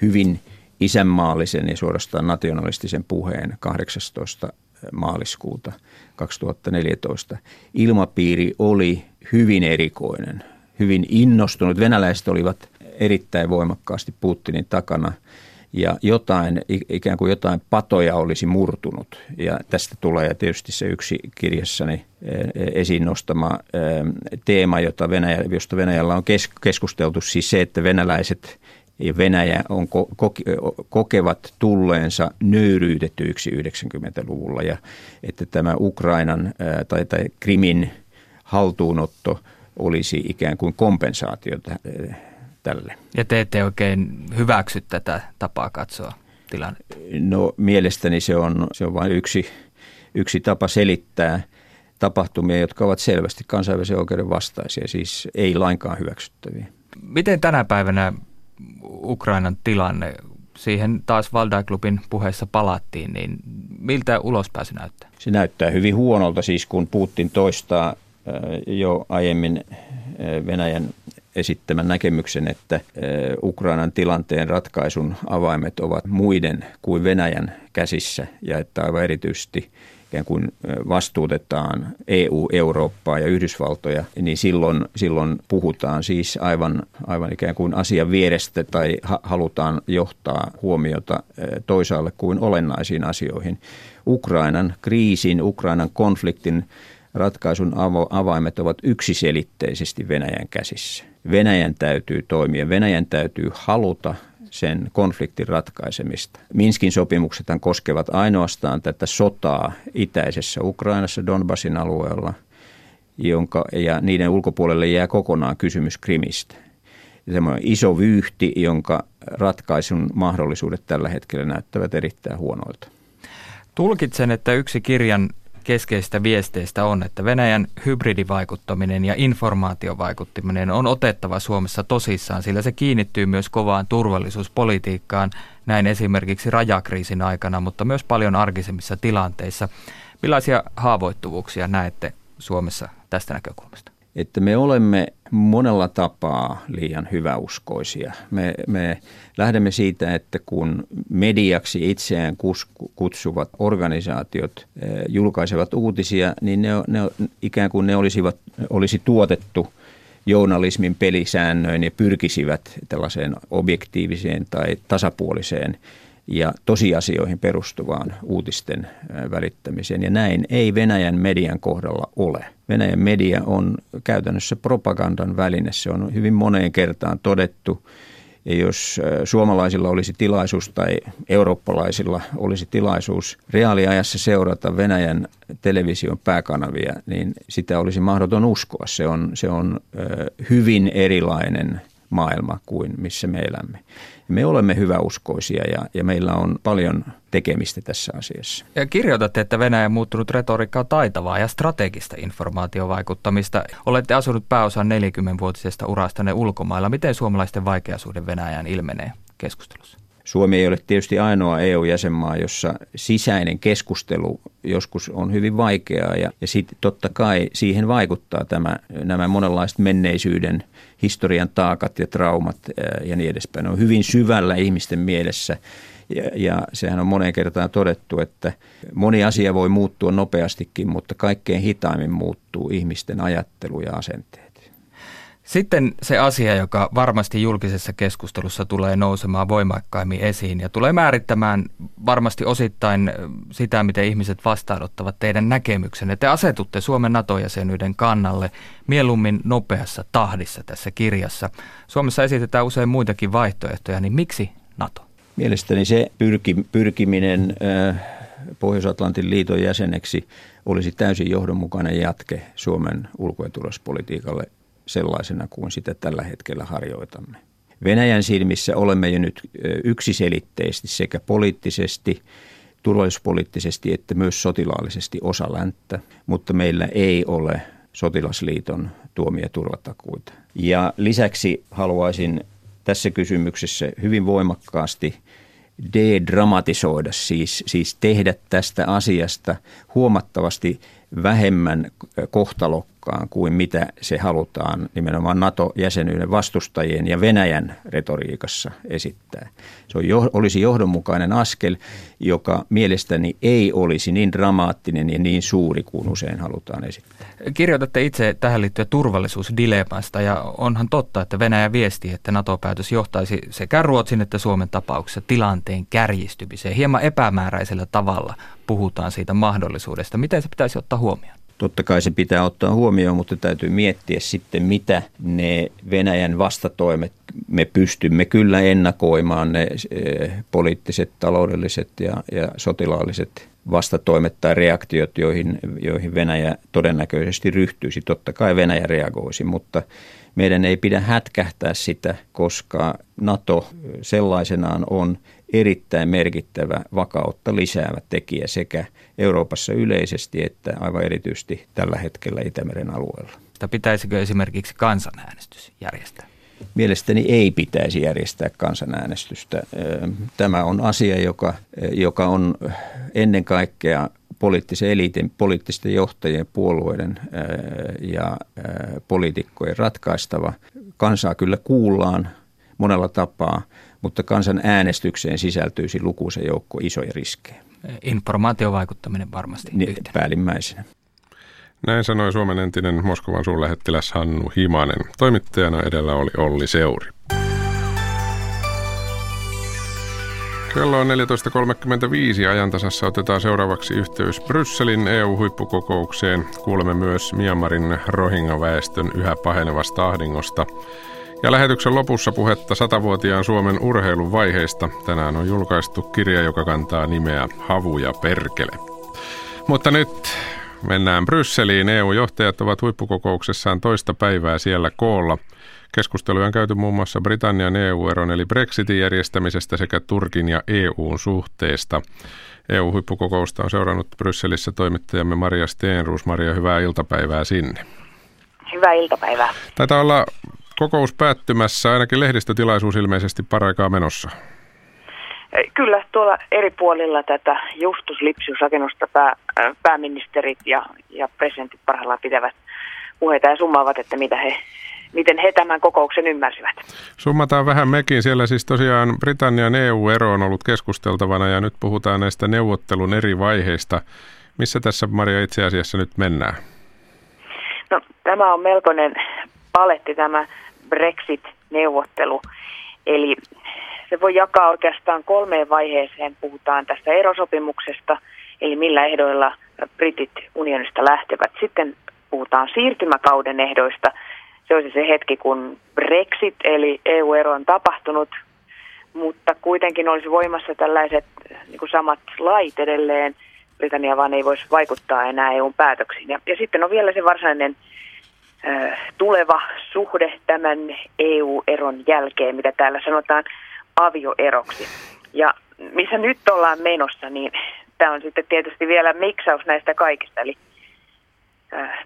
hyvin isänmaallisen ja suorastaan nationalistisen puheen 18 maaliskuuta 2014. Ilmapiiri oli hyvin erikoinen, hyvin innostunut. Venäläiset olivat erittäin voimakkaasti Putinin takana – ja jotain, ikään kuin jotain patoja olisi murtunut. Ja tästä tulee tietysti se yksi kirjassani e, e, esiin nostama e, teema, jota Venäjä, josta Venäjällä on keskusteltu, siis se, että venäläiset ja Venäjä on, kokevat tulleensa nöyryytetyiksi 90-luvulla ja että tämä Ukrainan tai, tai Krimin haltuunotto olisi ikään kuin kompensaatio tälle. Ja te ette oikein hyväksy tätä tapaa katsoa tilannetta? No mielestäni se on, se on vain yksi, yksi tapa selittää tapahtumia, jotka ovat selvästi kansainvälisen oikeuden vastaisia, siis ei lainkaan hyväksyttäviä. Miten tänä päivänä Ukrainan tilanne, siihen taas Valdai-klubin puheessa palattiin, niin miltä ulospääsy näyttää? Se näyttää hyvin huonolta, siis kun Putin toistaa jo aiemmin Venäjän esittämän näkemyksen, että Ukrainan tilanteen ratkaisun avaimet ovat muiden kuin Venäjän käsissä ja että aivan erityisesti ikään kuin vastuutetaan EU, Eurooppaa ja Yhdysvaltoja, niin silloin, silloin puhutaan siis aivan, aivan ikään kuin asian vierestä tai halutaan johtaa huomiota toisaalle kuin olennaisiin asioihin. Ukrainan kriisin, Ukrainan konfliktin ratkaisun avaimet ovat yksiselitteisesti Venäjän käsissä. Venäjän täytyy toimia, Venäjän täytyy haluta sen konfliktin ratkaisemista. Minskin sopimukset koskevat ainoastaan tätä sotaa itäisessä Ukrainassa Donbasin alueella, jonka, ja niiden ulkopuolelle jää kokonaan kysymys Krimistä. Semmoinen iso vyyhti, jonka ratkaisun mahdollisuudet tällä hetkellä näyttävät erittäin huonoilta. Tulkitsen, että yksi kirjan keskeistä viesteistä on, että Venäjän hybridivaikuttaminen ja informaatiovaikuttaminen on otettava Suomessa tosissaan, sillä se kiinnittyy myös kovaan turvallisuuspolitiikkaan, näin esimerkiksi rajakriisin aikana, mutta myös paljon arkisemmissa tilanteissa. Millaisia haavoittuvuuksia näette Suomessa tästä näkökulmasta? Että me olemme monella tapaa liian hyväuskoisia. Me, me lähdemme siitä, että kun mediaksi itseään kutsuvat organisaatiot eh, julkaisevat uutisia, niin ne, ne ikään kuin ne olisivat, olisi tuotettu journalismin pelisäännöin ja pyrkisivät tällaiseen objektiiviseen tai tasapuoliseen ja tosiasioihin perustuvaan uutisten välittämiseen. Ja näin ei Venäjän median kohdalla ole. Venäjän media on käytännössä propagandan väline. Se on hyvin moneen kertaan todettu. Ja jos suomalaisilla olisi tilaisuus tai eurooppalaisilla olisi tilaisuus reaaliajassa seurata Venäjän television pääkanavia, niin sitä olisi mahdoton uskoa. Se on, se on hyvin erilainen maailma kuin missä me elämme. Me olemme hyväuskoisia ja, ja meillä on paljon tekemistä tässä asiassa. Ja kirjoitatte, että Venäjän muuttunut retoriikka on taitavaa ja strategista informaatiovaikuttamista. Olette asunut pääosan 40-vuotisesta urastanne ulkomailla. Miten suomalaisten vaikeasuuden Venäjään ilmenee keskustelussa? Suomi ei ole tietysti ainoa EU-jäsenmaa, jossa sisäinen keskustelu joskus on hyvin vaikeaa ja, ja sitten totta kai siihen vaikuttaa tämä, nämä monenlaiset menneisyyden historian taakat ja traumat ja niin edespäin. Ne on hyvin syvällä ihmisten mielessä ja, ja sehän on moneen kertaan todettu, että moni asia voi muuttua nopeastikin, mutta kaikkein hitaimmin muuttuu ihmisten ajattelu ja asenteet. Sitten se asia, joka varmasti julkisessa keskustelussa tulee nousemaan voimakkaimmin esiin ja tulee määrittämään varmasti osittain sitä, miten ihmiset vastaanottavat teidän näkemyksenne. Te asetutte Suomen NATO-jäsenyyden kannalle mieluummin nopeassa tahdissa tässä kirjassa. Suomessa esitetään usein muitakin vaihtoehtoja, niin miksi NATO? Mielestäni se pyrki, pyrkiminen Pohjois-Atlantin liiton jäseneksi olisi täysin johdonmukainen jatke Suomen ulko- ja turvallisuuspolitiikalle sellaisena kuin sitä tällä hetkellä harjoitamme. Venäjän silmissä olemme jo nyt yksiselitteisesti sekä poliittisesti, turvallisuuspoliittisesti että myös sotilaallisesti osa länttä, mutta meillä ei ole sotilasliiton tuomia turvatakuita. Ja lisäksi haluaisin tässä kysymyksessä hyvin voimakkaasti de-dramatisoida, siis, siis tehdä tästä asiasta huomattavasti vähemmän kohtalokkaan kuin mitä se halutaan nimenomaan NATO-jäsenyyden vastustajien ja Venäjän retoriikassa esittää. Se on, olisi johdonmukainen askel, joka mielestäni ei olisi niin dramaattinen ja niin suuri kuin usein halutaan esittää. Kirjoitatte itse tähän liittyen turvallisuusdilemasta ja onhan totta, että Venäjä viesti, että NATO-päätös johtaisi sekä Ruotsin että Suomen tapauksessa tilanteen kärjistymiseen hieman epämääräisellä tavalla puhutaan siitä mahdollisuudesta. Miten se pitäisi ottaa huomioon? Totta kai se pitää ottaa huomioon, mutta täytyy miettiä sitten, mitä ne Venäjän vastatoimet, me pystymme kyllä ennakoimaan ne eh, poliittiset, taloudelliset ja, ja sotilaalliset vastatoimet tai reaktiot, joihin, joihin Venäjä todennäköisesti ryhtyisi. Totta kai Venäjä reagoisi, mutta meidän ei pidä hätkähtää sitä, koska NATO sellaisenaan on erittäin merkittävä vakautta lisäävä tekijä sekä Euroopassa yleisesti että aivan erityisesti tällä hetkellä Itämeren alueella. Sitä pitäisikö esimerkiksi kansanäänestys järjestää? Mielestäni ei pitäisi järjestää kansanäänestystä. Tämä on asia, joka, joka on ennen kaikkea poliittisen eliitin, poliittisten johtajien, puolueiden ja poliitikkojen ratkaistava. Kansaa kyllä kuullaan monella tapaa, mutta kansan äänestykseen sisältyisi lukuisen joukko isoja riskejä. Informaatiovaikuttaminen varmasti niin, Päällimmäisenä. Näin sanoi Suomen entinen Moskovan suurlähettiläs Hannu Himanen. Toimittajana edellä oli Olli Seuri. Kello on 14.35. Ajantasassa otetaan seuraavaksi yhteys Brysselin EU-huippukokoukseen. Kuulemme myös Myanmarin Rohingya-väestön yhä pahenevasta ahdingosta. Ja lähetyksen lopussa puhetta satavuotiaan Suomen urheilun vaiheista. Tänään on julkaistu kirja, joka kantaa nimeä Havu ja perkele. Mutta nyt mennään Brysseliin. EU-johtajat ovat huippukokouksessaan toista päivää siellä koolla. Keskusteluja on käyty muun muassa Britannian EU-eron eli Brexitin järjestämisestä sekä Turkin ja EUn suhteesta. EU-huippukokousta on seurannut Brysselissä toimittajamme Maria Steenruus. Maria, hyvää iltapäivää sinne. Hyvää iltapäivää. Taitaa olla kokous päättymässä, ainakin lehdistötilaisuus ilmeisesti paraikaa menossa. Kyllä, tuolla eri puolilla tätä Justus Lipsius-rakennusta pää, pääministerit ja, ja presidentit parhaillaan pitävät puheita ja summaavat, että mitä he, miten he tämän kokouksen ymmärsivät. Summataan vähän mekin. Siellä siis tosiaan Britannian EU-ero on ollut keskusteltavana ja nyt puhutaan näistä neuvottelun eri vaiheista. Missä tässä, Maria, itse asiassa nyt mennään? No, tämä on melkoinen paletti tämä Brexit-neuvottelu. Eli se voi jakaa oikeastaan kolmeen vaiheeseen. Puhutaan tästä erosopimuksesta, eli millä ehdoilla britit unionista lähtevät. Sitten puhutaan siirtymäkauden ehdoista. Se olisi se hetki, kun Brexit, eli EU-ero on tapahtunut, mutta kuitenkin olisi voimassa tällaiset niin kuin samat lait edelleen. Britannia vaan ei voisi vaikuttaa enää EUn päätöksiin. Ja, ja sitten on vielä se varsinainen tuleva suhde tämän EU-eron jälkeen, mitä täällä sanotaan avioeroksi. Ja missä nyt ollaan menossa, niin tämä on sitten tietysti vielä miksaus näistä kaikista. Eli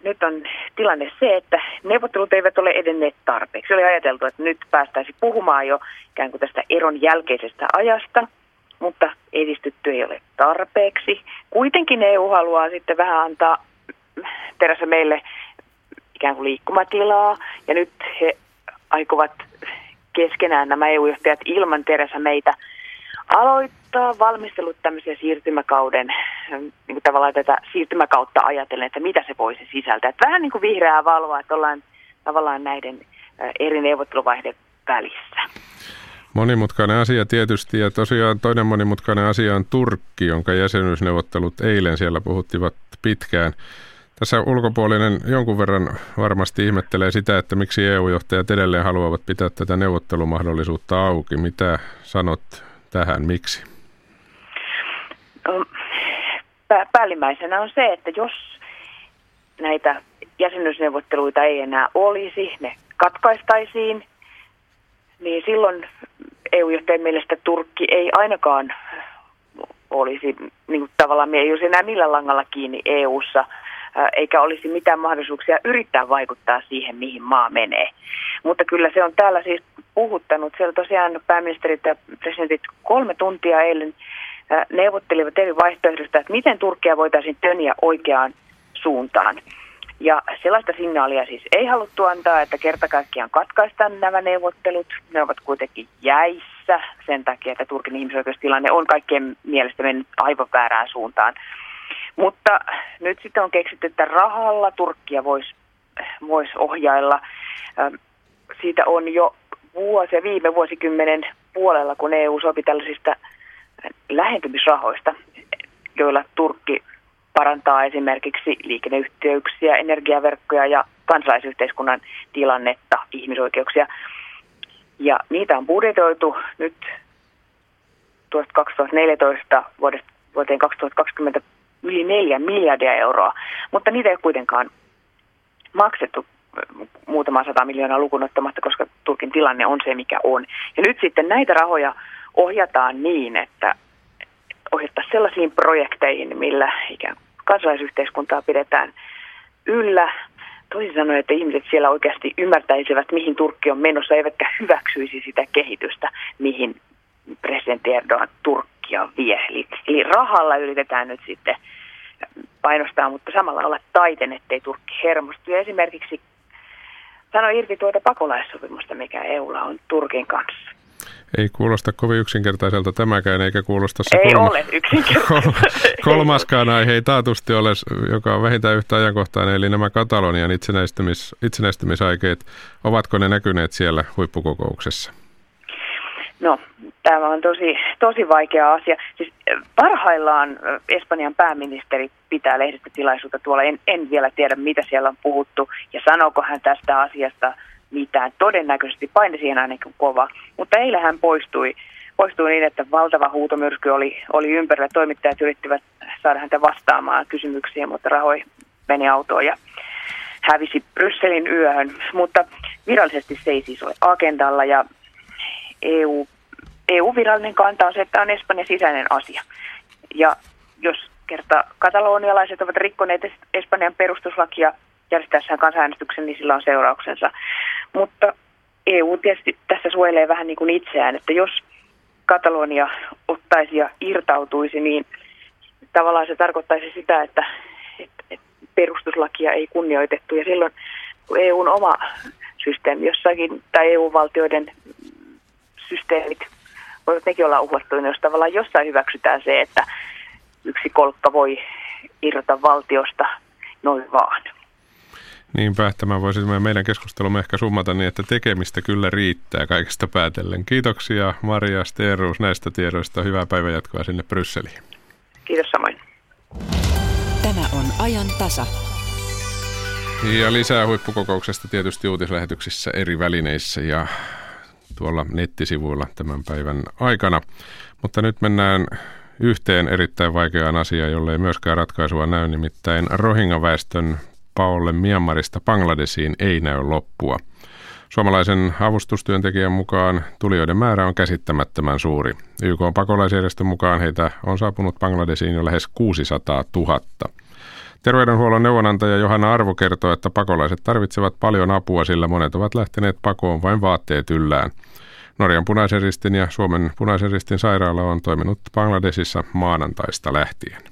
nyt on tilanne se, että neuvottelut eivät ole edenneet tarpeeksi. Oli ajateltu, että nyt päästäisiin puhumaan jo ikään kuin tästä eron jälkeisestä ajasta, mutta edistytty ei ole tarpeeksi. Kuitenkin EU haluaa sitten vähän antaa terässä meille ikään kuin liikkumatilaa, ja nyt he aikovat keskenään nämä EU-johtajat ilman terässä meitä aloittaa valmistelut tämmöisiä siirtymäkauden, niin kuin tavallaan tätä siirtymäkautta ajatellen, että mitä se voisi sisältää. Että vähän niin kuin vihreää valoa, että ollaan tavallaan näiden eri neuvotteluvaiheiden välissä. Monimutkainen asia tietysti ja tosiaan toinen monimutkainen asia on Turkki, jonka jäsenyysneuvottelut eilen siellä puhuttivat pitkään. Tässä ulkopuolinen jonkun verran varmasti ihmettelee sitä, että miksi EU-johtajat edelleen haluavat pitää tätä neuvottelumahdollisuutta auki. Mitä sanot tähän, miksi? Päällimmäisenä on se, että jos näitä jäsenyysneuvotteluita ei enää olisi, ne katkaistaisiin, niin silloin EU-johtajan mielestä Turkki ei ainakaan olisi niin kuin tavallaan, ei olisi enää millä langalla kiinni EU-ssa – eikä olisi mitään mahdollisuuksia yrittää vaikuttaa siihen, mihin maa menee. Mutta kyllä se on täällä siis puhuttanut. Siellä tosiaan pääministerit ja presidentit kolme tuntia eilen neuvottelivat eri vaihtoehdosta, että miten Turkkia voitaisiin töniä oikeaan suuntaan. Ja sellaista signaalia siis ei haluttu antaa, että kerta kaikkiaan katkaistaan nämä neuvottelut. Ne ovat kuitenkin jäissä sen takia, että Turkin ihmisoikeustilanne on kaikkien mielestä mennyt aivan väärään suuntaan. Mutta nyt sitten on keksitty, että rahalla Turkkia voisi vois ohjailla. Siitä on jo vuosi, viime vuosikymmenen puolella, kun EU sopi tällaisista lähentymisrahoista, joilla Turkki parantaa esimerkiksi liikenneyhteyksiä, energiaverkkoja ja kansalaisyhteiskunnan tilannetta, ihmisoikeuksia. Ja niitä on budjetoitu nyt tuosta 2014 vuodesta vuoteen 2020 yli neljä miljardia euroa, mutta niitä ei ole kuitenkaan maksettu muutama sata miljoonaa lukunottamatta, koska Turkin tilanne on se, mikä on. Ja nyt sitten näitä rahoja ohjataan niin, että ohjataan sellaisiin projekteihin, millä ikään kansalaisyhteiskuntaa pidetään yllä. Toisin sanoen, että ihmiset siellä oikeasti ymmärtäisivät, mihin Turkki on menossa, eivätkä hyväksyisi sitä kehitystä, mihin presidentti Erdogan Turkkia vie. Eli, eli rahalla yritetään nyt sitten painostaa, mutta samalla olla taiten, ettei Turkki hermostu. Ja esimerkiksi sano irti tuota pakolaissopimusta, mikä EUlla on Turkin kanssa. Ei kuulosta kovin yksinkertaiselta tämäkään, eikä kuulosta se ei kolma, ole kolmaskaan aihe ei taatusti ole, joka on vähintään yhtä ajankohtainen, eli nämä Katalonian itsenäistymis, itsenäistymisaikeet, ovatko ne näkyneet siellä huippukokouksessa? No, tämä on tosi, tosi vaikea asia. Siis eh, parhaillaan eh, Espanjan pääministeri pitää lehdistötilaisuutta tuolla. En, en vielä tiedä, mitä siellä on puhuttu ja sanooko hän tästä asiasta mitään. Todennäköisesti paine siihen ainakin kova. Mutta eilen hän poistui, poistui niin, että valtava huutomyrsky oli, oli ympärillä. Toimittajat yrittivät saada häntä vastaamaan kysymyksiin, mutta rahoi meni autoon ja hävisi Brysselin yöhön. Mutta virallisesti se ei siis ole agendalla ja EU, EU-virallinen kanta on se, että on Espanjan sisäinen asia. Ja jos kerta katalonialaiset ovat rikkoneet Espanjan perustuslakia järjestäessään kansanäänestyksen, niin sillä on seurauksensa. Mutta EU tietysti tässä suojelee vähän niin kuin itseään, että jos Katalonia ottaisi ja irtautuisi, niin tavallaan se tarkoittaisi sitä, että, että, että perustuslakia ei kunnioitettu. Ja silloin kun EUn oma systeemi jossakin, tai EU-valtioiden systeemit voivat nekin olla uhlattuina, jos tavallaan jossain hyväksytään se, että yksi kolkka voi irrota valtiosta noin vaan. Niinpä, tämä voisi meidän keskustelumme ehkä summata niin, että tekemistä kyllä riittää kaikesta päätellen. Kiitoksia Maria Steruus näistä tiedoista. Hyvää päivänjatkoa sinne Brysseliin. Kiitos samoin. Tämä on ajan tasa. Ja lisää huippukokouksesta tietysti uutislähetyksissä eri välineissä ja tuolla nettisivuilla tämän päivän aikana. Mutta nyt mennään yhteen erittäin vaikeaan asiaan, jolle ei myöskään ratkaisua näy, nimittäin Rohingya-väestön paolle Myanmarista Bangladesiin ei näy loppua. Suomalaisen avustustyöntekijän mukaan tulijoiden määrä on käsittämättömän suuri. YK on pakolaisjärjestön mukaan heitä on saapunut Bangladesiin jo lähes 600 000. Terveydenhuollon neuvonantaja Johanna Arvo kertoo, että pakolaiset tarvitsevat paljon apua, sillä monet ovat lähteneet pakoon vain vaatteet yllään. Norjan punaisen ristin ja Suomen punaisen ristin sairaala on toiminut Bangladesissa maanantaista lähtien.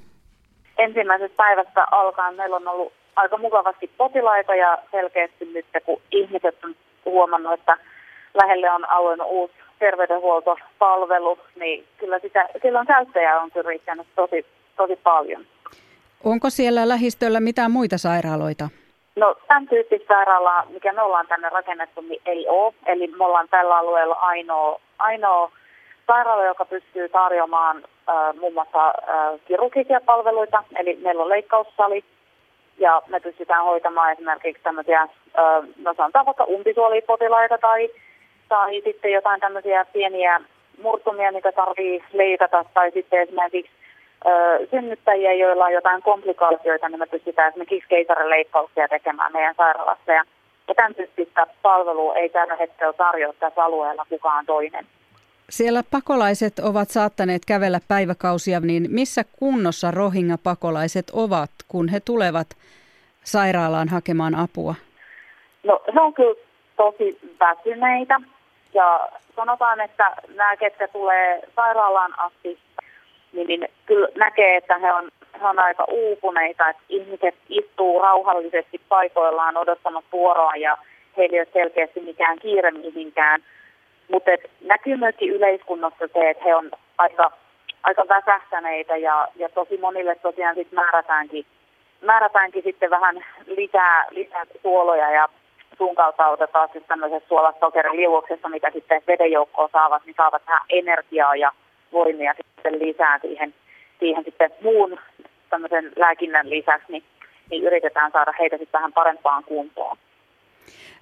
Ensimmäisestä päivästä alkaen meillä on ollut aika mukavasti potilaita ja selkeästi nyt kun ihmiset on huomannut, että lähelle on avoin uusi terveydenhuoltopalvelu, niin kyllä sitä, silloin käyttäjää on kyllä riittänyt tosi, tosi paljon. Onko siellä lähistöllä mitään muita sairaaloita? No tämän tyyppistä sairaalaa, mikä me ollaan tänne rakennettu, niin ei ole. Eli me ollaan tällä alueella ainoa, ainoa sairaala, joka pystyy tarjoamaan äh, muun muassa äh, kirurgisia palveluita. Eli meillä on leikkaussali ja me pystytään hoitamaan esimerkiksi tämmöisiä, äh, no sanotaan vaikka umpisuolipotilaita tai, tai sitten jotain tämmöisiä pieniä murtumia, mitä tarvii leikata tai sitten esimerkiksi synnyttäjiä, joilla on jotain komplikaatioita, niin me pystytään esimerkiksi keisarileikkauksia tekemään meidän sairaalassa. Ja, ja tämän tyyppistä palvelua ei tällä hetkellä tarjoa tässä alueella kukaan toinen. Siellä pakolaiset ovat saattaneet kävellä päiväkausia, niin missä kunnossa Rohingya-pakolaiset ovat, kun he tulevat sairaalaan hakemaan apua? No se on kyllä tosi väsyneitä ja sanotaan, että nämä, ketkä tulee sairaalaan asti niin, niin kyllä näkee, että he on, he on aika uupuneita, että ihmiset istuu rauhallisesti paikoillaan odottamassa vuoroa ja heillä ei ole selkeästi mikään kiire mihinkään. Mutta näkyy myöskin yleiskunnassa se, että he on aika, aika väsähtäneitä ja, ja tosi monille tosiaan sit määrätäänkin, määrätäänkin sitten vähän lisää, lisää suoloja ja suun kautta otetaan siis tämmöisessä suolasokeriliuoksessa, mitä sitten vedenjoukkoon saavat, niin saavat vähän energiaa ja voimia sitten lisää siihen, siihen sitten muun tämmöisen lääkinnän lisäksi, niin, niin yritetään saada heitä sitten vähän parempaan kuntoon.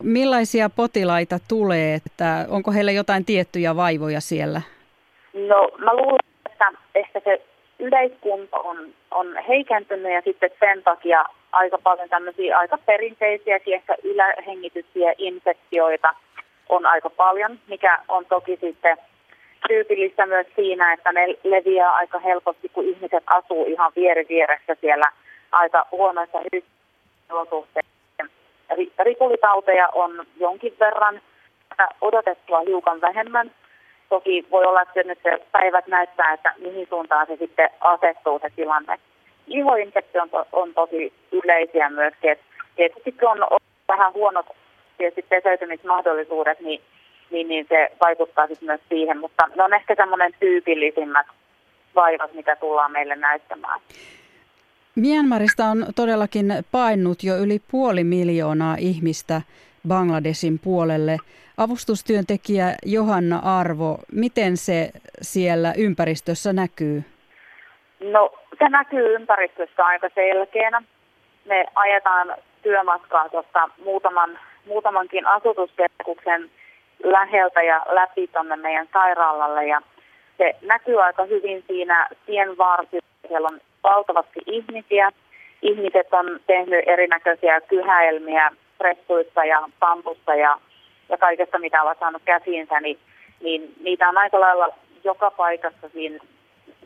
Millaisia potilaita tulee, että onko heillä jotain tiettyjä vaivoja siellä? No mä luulen, että ehkä se yleiskunto on, on heikentynyt ja sitten sen takia aika paljon tämmöisiä aika perinteisiä, ehkä ylähengityksiä, infektioita on aika paljon, mikä on toki sitten tyypillistä myös siinä, että ne leviää aika helposti, kun ihmiset asuu ihan vieri vieressä siellä aika huonoissa olosuhteissa. Ripulitauteja on jonkin verran odotettua hiukan vähemmän. Toki voi olla, että nyt se päivät näyttää, että mihin suuntaan se sitten asettuu se tilanne. Ihoinfektio on, to, on tosi yleisiä myöskin. Tietysti kun on vähän huonot peseytymismahdollisuudet, niin niin, niin se vaikuttaa sitten myös siihen, mutta ne on ehkä semmoinen tyypillisimmät vaivat, mitä tullaan meille näyttämään. Myanmarista on todellakin painut jo yli puoli miljoonaa ihmistä Bangladesin puolelle. Avustustyöntekijä Johanna Arvo, miten se siellä ympäristössä näkyy? No se näkyy ympäristössä aika selkeänä. Me ajetaan työmatkaa tuosta muutaman, muutamankin asutuskeskuksen läheltä ja läpi tuonne meidän sairaalalle ja se näkyy aika hyvin siinä tien varsilla. Siellä on valtavasti ihmisiä. Ihmiset on tehnyt erinäköisiä kyhäelmiä pressuissa ja pampussa ja, ja kaikesta, mitä ovat saanut käsiinsä, niin, niin niitä on aika lailla joka paikassa siinä,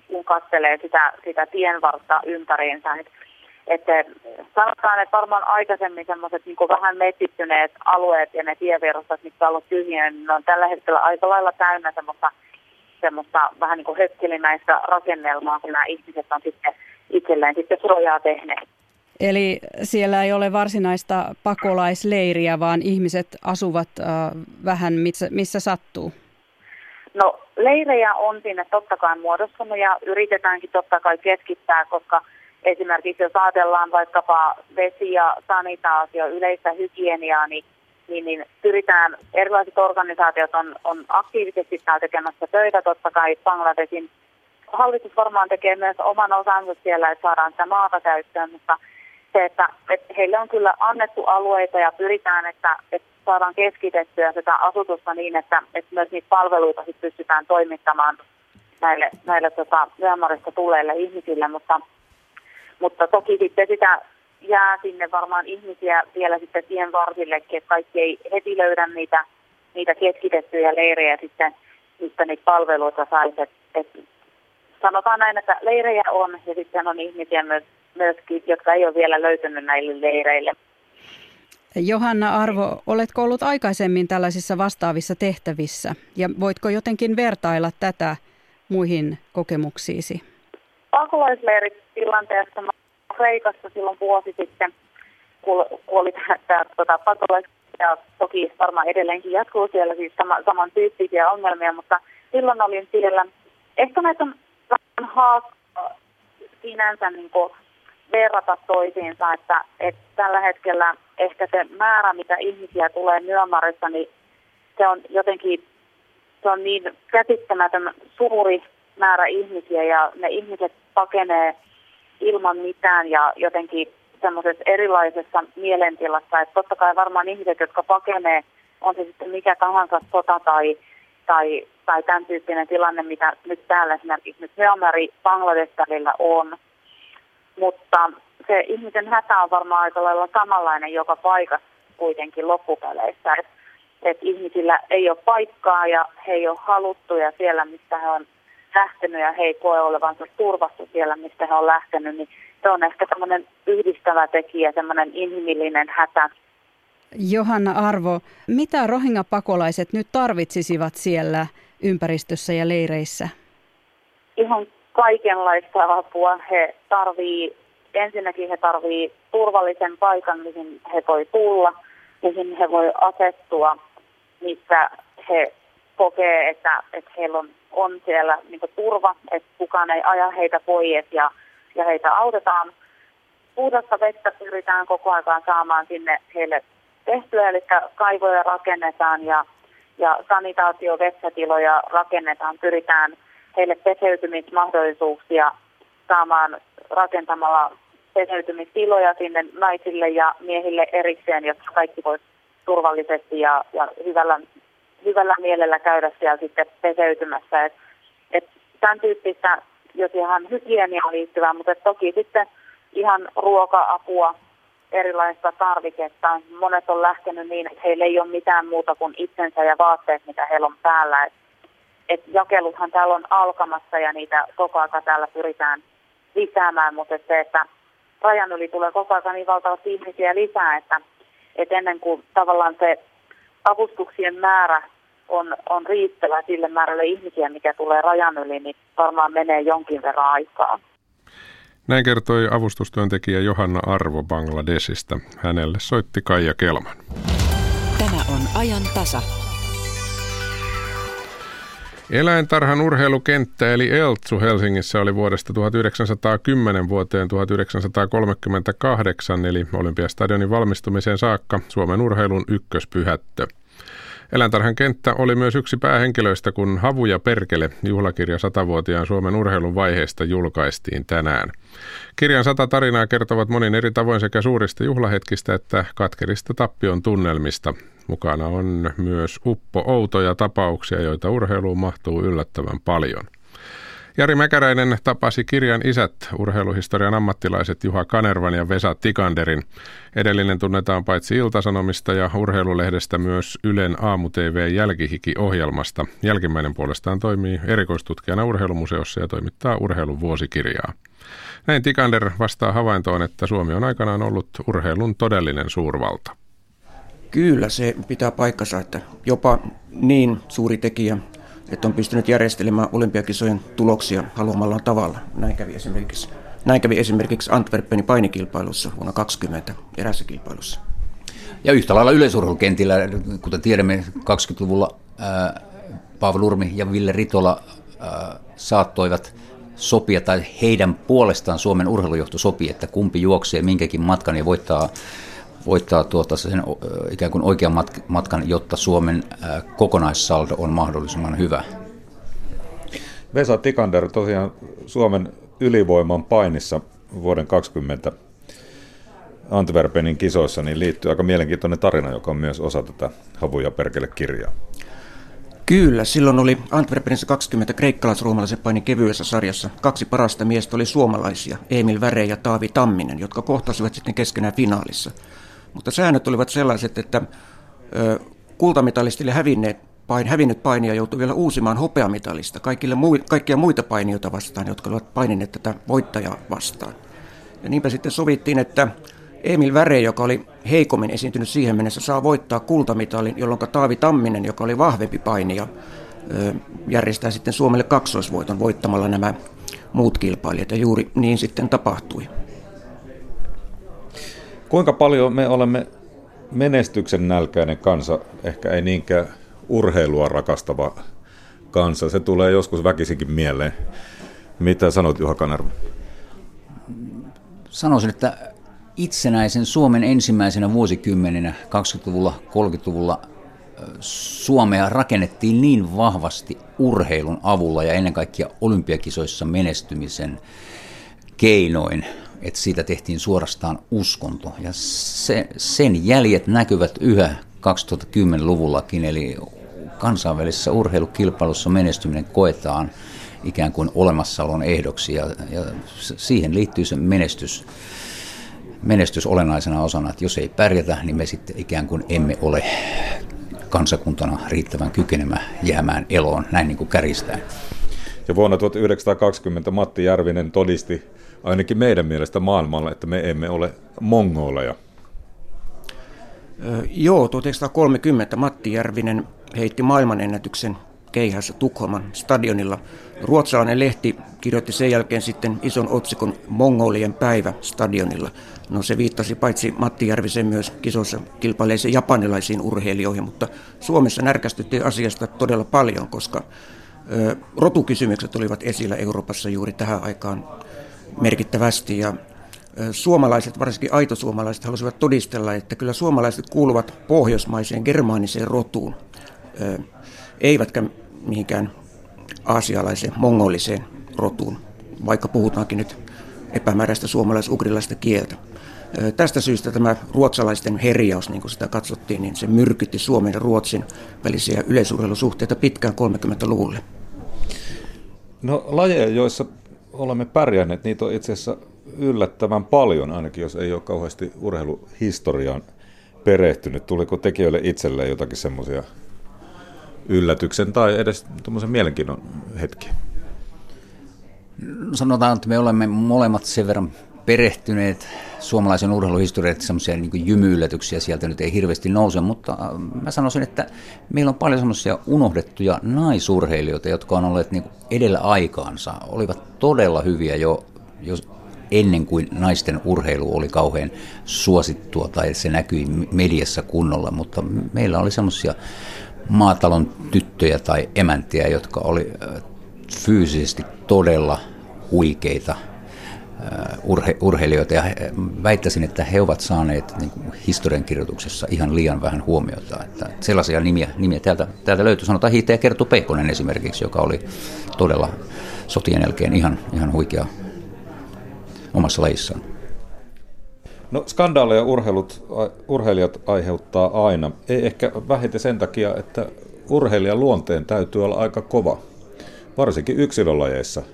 kun katselee sitä, sitä tienvartta ympäriinsä. Että että sanotaan, että varmaan aikaisemmin semmoiset niin vähän metsittyneet alueet ja ne tieverostot, mitkä on ollut tyhjiä, niin ne on tällä hetkellä aika lailla täynnä semmoista, semmoista vähän niin kuin hökkelimäistä rakennelmaa, kun nämä ihmiset on sitten itselleen sitten suojaa tehneet. Eli siellä ei ole varsinaista pakolaisleiriä, vaan ihmiset asuvat äh, vähän missä, missä sattuu? No leirejä on sinne totta kai muodostunut ja yritetäänkin totta kai keskittää, koska – esimerkiksi jos ajatellaan vaikkapa vesi- ja sanitaatio, yleistä hygieniaa, niin, niin, niin pyritään, erilaiset organisaatiot on, on aktiivisesti täällä tekemässä töitä, totta kai Bangladesin hallitus varmaan tekee myös oman osansa siellä, että saadaan sitä maata käyttöön, mutta se, että, että heille on kyllä annettu alueita ja pyritään, että, että saadaan keskitettyä sitä asutusta niin, että, että myös niitä palveluita sit pystytään toimittamaan näille, näille tota, Myanmarista ihmisille, mutta mutta toki sitten sitä jää sinne varmaan ihmisiä vielä sitten tien varsillekin, että kaikki ei heti löydä niitä, niitä keskitettyjä leirejä sitten, mistä niitä palveluita saisi. Et, et, sanotaan näin, että leirejä on ja sitten on ihmisiä myös myöskin, jotka ei ole vielä löytynyt näille leireille. Johanna Arvo, oletko ollut aikaisemmin tällaisissa vastaavissa tehtävissä ja voitko jotenkin vertailla tätä muihin kokemuksiisi? Pakolaisleiritilanteessa Kreikassa silloin vuosi sitten, kun oli tämä tota, pakolais ja toki varmaan edelleenkin jatkuu siellä siis sama, samantyyppisiä ongelmia, mutta silloin olin siellä. Ehkä näitä on vähän haastaa sinänsä niin kuin verrata toisiinsa, että, että tällä hetkellä ehkä se määrä, mitä ihmisiä tulee Myanmarissa, niin se on jotenkin se on niin käsittämätön suuri määrä ihmisiä ja ne ihmiset pakenee ilman mitään ja jotenkin semmoisessa erilaisessa mielentilassa. Että totta kai varmaan ihmiset, jotka pakenee, on se sitten mikä tahansa sota tai, tai, tai tämän tyyppinen tilanne, mitä nyt täällä esimerkiksi nyt Myanmari Bangladesh on. Mutta se ihmisen hätä on varmaan aika lailla samanlainen joka paikassa kuitenkin loppupeleissä. Että et ihmisillä ei ole paikkaa ja he ei ole haluttuja siellä, mistä he on lähtenyt ja he ei koe olevansa turvassa siellä, mistä he on lähtenyt, niin se on ehkä tämmöinen yhdistävä tekijä, semmoinen inhimillinen hätä. Johanna Arvo, mitä rohinga-pakolaiset nyt tarvitsisivat siellä ympäristössä ja leireissä? Ihan kaikenlaista apua. He tarvii, ensinnäkin he tarvii turvallisen paikan, mihin he voi tulla, mihin he voi asettua, missä he kokee, että, että heillä on, on siellä niin turva, että kukaan ei aja heitä pois ja ja heitä autetaan. Puhdasta vettä pyritään koko ajan saamaan sinne heille tehtyä, eli kaivoja rakennetaan ja, ja sanitaatiovetsätiloja rakennetaan. Pyritään heille peseytymismahdollisuuksia saamaan rakentamalla peseytymistiloja sinne naisille ja miehille erikseen, jotta kaikki voisi turvallisesti ja, ja hyvällä, hyvällä mielellä käydä siellä sitten peseytymässä. Et, et tämän tyyppistä jos ihan hygieniaan liittyvää, mutta toki sitten ihan ruoka-apua, erilaista tarviketta. Monet on lähtenyt niin, että heillä ei ole mitään muuta kuin itsensä ja vaatteet, mitä heillä on päällä. Et, et jakeluthan täällä on alkamassa ja niitä koko ajan täällä pyritään lisäämään, mutta et se, että rajan yli tulee koko ajan niin valtavasti ihmisiä lisää, että, että ennen kuin tavallaan se avustuksien määrä on, on riittävä sille määrälle ihmisiä, mikä tulee rajan yli, niin varmaan menee jonkin verran aikaa. Näin kertoi avustustyöntekijä Johanna Arvo Bangladesista. Hänelle soitti Kaija Kelman. Tämä on ajan tasa. Eläintarhan urheilukenttä eli Eltsu Helsingissä oli vuodesta 1910 vuoteen 1938 eli Olympiastadionin valmistumiseen saakka Suomen urheilun ykköspyhättö. Eläintarhan kenttä oli myös yksi päähenkilöistä, kun Havu ja Perkele, juhlakirja satavuotiaan Suomen urheilun vaiheesta julkaistiin tänään. Kirjan sata tarinaa kertovat monin eri tavoin sekä suurista juhlahetkistä että katkerista tappion tunnelmista. Mukana on myös uppo outoja tapauksia, joita urheiluun mahtuu yllättävän paljon. Jari Mäkäräinen tapasi kirjan isät, urheiluhistorian ammattilaiset Juha Kanervan ja Vesa Tikanderin. Edellinen tunnetaan paitsi Iltasanomista ja urheilulehdestä myös Ylen aamu-tv Jälkihiki-ohjelmasta. Jälkimmäinen puolestaan toimii erikoistutkijana urheilumuseossa ja toimittaa urheilun vuosikirjaa. Näin Tikander vastaa havaintoon, että Suomi on aikanaan ollut urheilun todellinen suurvalta. Kyllä se pitää paikkansa, että jopa niin suuri tekijä että on pystynyt järjestelemään olympiakisojen tuloksia haluamallaan tavalla. Näin kävi esimerkiksi, näin kävi esimerkiksi Antwerpenin painikilpailussa vuonna 20 erässä kilpailussa. Ja yhtä lailla yleisurheilukentillä, kuten tiedämme 20-luvulla, ää, Paavo Nurmi ja Ville Ritola ää, saattoivat sopia, tai heidän puolestaan Suomen urheilujohto sopii, että kumpi juoksee minkäkin matkan ja voittaa voittaa tuota sen ikään kuin oikean matkan, jotta Suomen kokonaissaldo on mahdollisimman hyvä. Vesa Tikander, tosiaan Suomen ylivoiman painissa vuoden 20 Antwerpenin kisoissa niin liittyy aika mielenkiintoinen tarina, joka on myös osa tätä Havuja perkele kirjaa. Kyllä, silloin oli Antwerpenissa 20 kreikkalais-ruomalaisen painin kevyessä sarjassa. Kaksi parasta miestä oli suomalaisia, Emil Väre ja Taavi Tamminen, jotka kohtasivat sitten keskenään finaalissa. Mutta säännöt olivat sellaiset, että kultamitalistille hävinneet pain, hävinnyt painija joutui vielä uusimaan hopeamitalista kaikille muu, kaikkia muita painijoita vastaan, jotka olivat painineet tätä voittajaa vastaan. Ja niinpä sitten sovittiin, että Emil Väre, joka oli heikommin esiintynyt siihen mennessä, saa voittaa kultamitalin, jolloin Taavi Tamminen, joka oli vahvempi painija, järjestää sitten Suomelle kaksoisvoiton voittamalla nämä muut kilpailijat. Ja juuri niin sitten tapahtui. Kuinka paljon me olemme menestyksen nälkäinen kansa, ehkä ei niinkään urheilua rakastava kansa. Se tulee joskus väkisinkin mieleen. Mitä sanot Juha Kanerva? Sanoisin, että itsenäisen Suomen ensimmäisenä vuosikymmeninä 20-luvulla, 30-luvulla Suomea rakennettiin niin vahvasti urheilun avulla ja ennen kaikkea olympiakisoissa menestymisen keinoin, että siitä tehtiin suorastaan uskonto. Ja se, sen jäljet näkyvät yhä 2010-luvullakin, eli kansainvälisessä urheilukilpailussa menestyminen koetaan ikään kuin olemassaolon ehdoksi ja, ja siihen liittyy se menestys, menestys olennaisena osana, että jos ei pärjätä, niin me sitten ikään kuin emme ole kansakuntana riittävän kykenemä jäämään eloon, näin niin kuin käristää. Ja vuonna 1920 Matti Järvinen todisti ainakin meidän mielestä maailmalla, että me emme ole mongoleja. Joo, 1930 Matti Järvinen heitti maailmanennätyksen keihässä Tukholman stadionilla. Ruotsalainen lehti kirjoitti sen jälkeen sitten ison otsikon Mongolien päivä stadionilla. No se viittasi paitsi Matti Järvisen myös kisossa kilpaileisiin japanilaisiin urheilijoihin, mutta Suomessa närkästyttiin asiasta todella paljon, koska ö, rotukysymykset olivat esillä Euroopassa juuri tähän aikaan merkittävästi ja suomalaiset, varsinkin aitosuomalaiset, halusivat todistella, että kyllä suomalaiset kuuluvat pohjoismaiseen germaaniseen rotuun, eivätkä mihinkään aasialaiseen, mongoliseen rotuun, vaikka puhutaankin nyt epämääräistä suomalais-ugrilaista kieltä. Tästä syystä tämä ruotsalaisten herjaus, niin kuin sitä katsottiin, niin se myrkytti Suomen ja Ruotsin välisiä yleisurheilusuhteita pitkään 30-luvulle. No lajeja, joissa olemme pärjänneet, niitä on itse asiassa yllättävän paljon, ainakin jos ei ole kauheasti urheiluhistoriaan perehtynyt. Tuliko tekijöille itselleen jotakin semmoisia yllätyksen tai edes tuommoisen mielenkiinnon hetki? Sanotaan, että me olemme molemmat sen verran perehtyneet suomalaisen urheiluhistoriaan, että semmoisia niin jymyyllätyksiä sieltä nyt ei hirveästi nouse, mutta äh, mä sanoisin, että meillä on paljon semmoisia unohdettuja naisurheilijoita, jotka on olleet niin edellä aikaansa, olivat todella hyviä jo, jo ennen kuin naisten urheilu oli kauhean suosittua tai se näkyi mediassa kunnolla, mutta meillä oli semmoisia maatalon tyttöjä tai emäntiä, jotka oli äh, fyysisesti todella huikeita – urhe, urheilijoita ja väittäisin, että he ovat saaneet niin kuin historiankirjoituksessa ihan liian vähän huomiota. Että sellaisia nimiä, nimiä täältä, täältä löytyy, sanotaan Hiihtäjä Kerttu Peikkonen esimerkiksi, joka oli todella sotien jälkeen ihan, ihan huikea omassa lajissaan. No skandaaleja urheilut, urheilijat aiheuttaa aina. Ei ehkä vähiten sen takia, että urheilijan luonteen täytyy olla aika kova, varsinkin yksilölajeissa –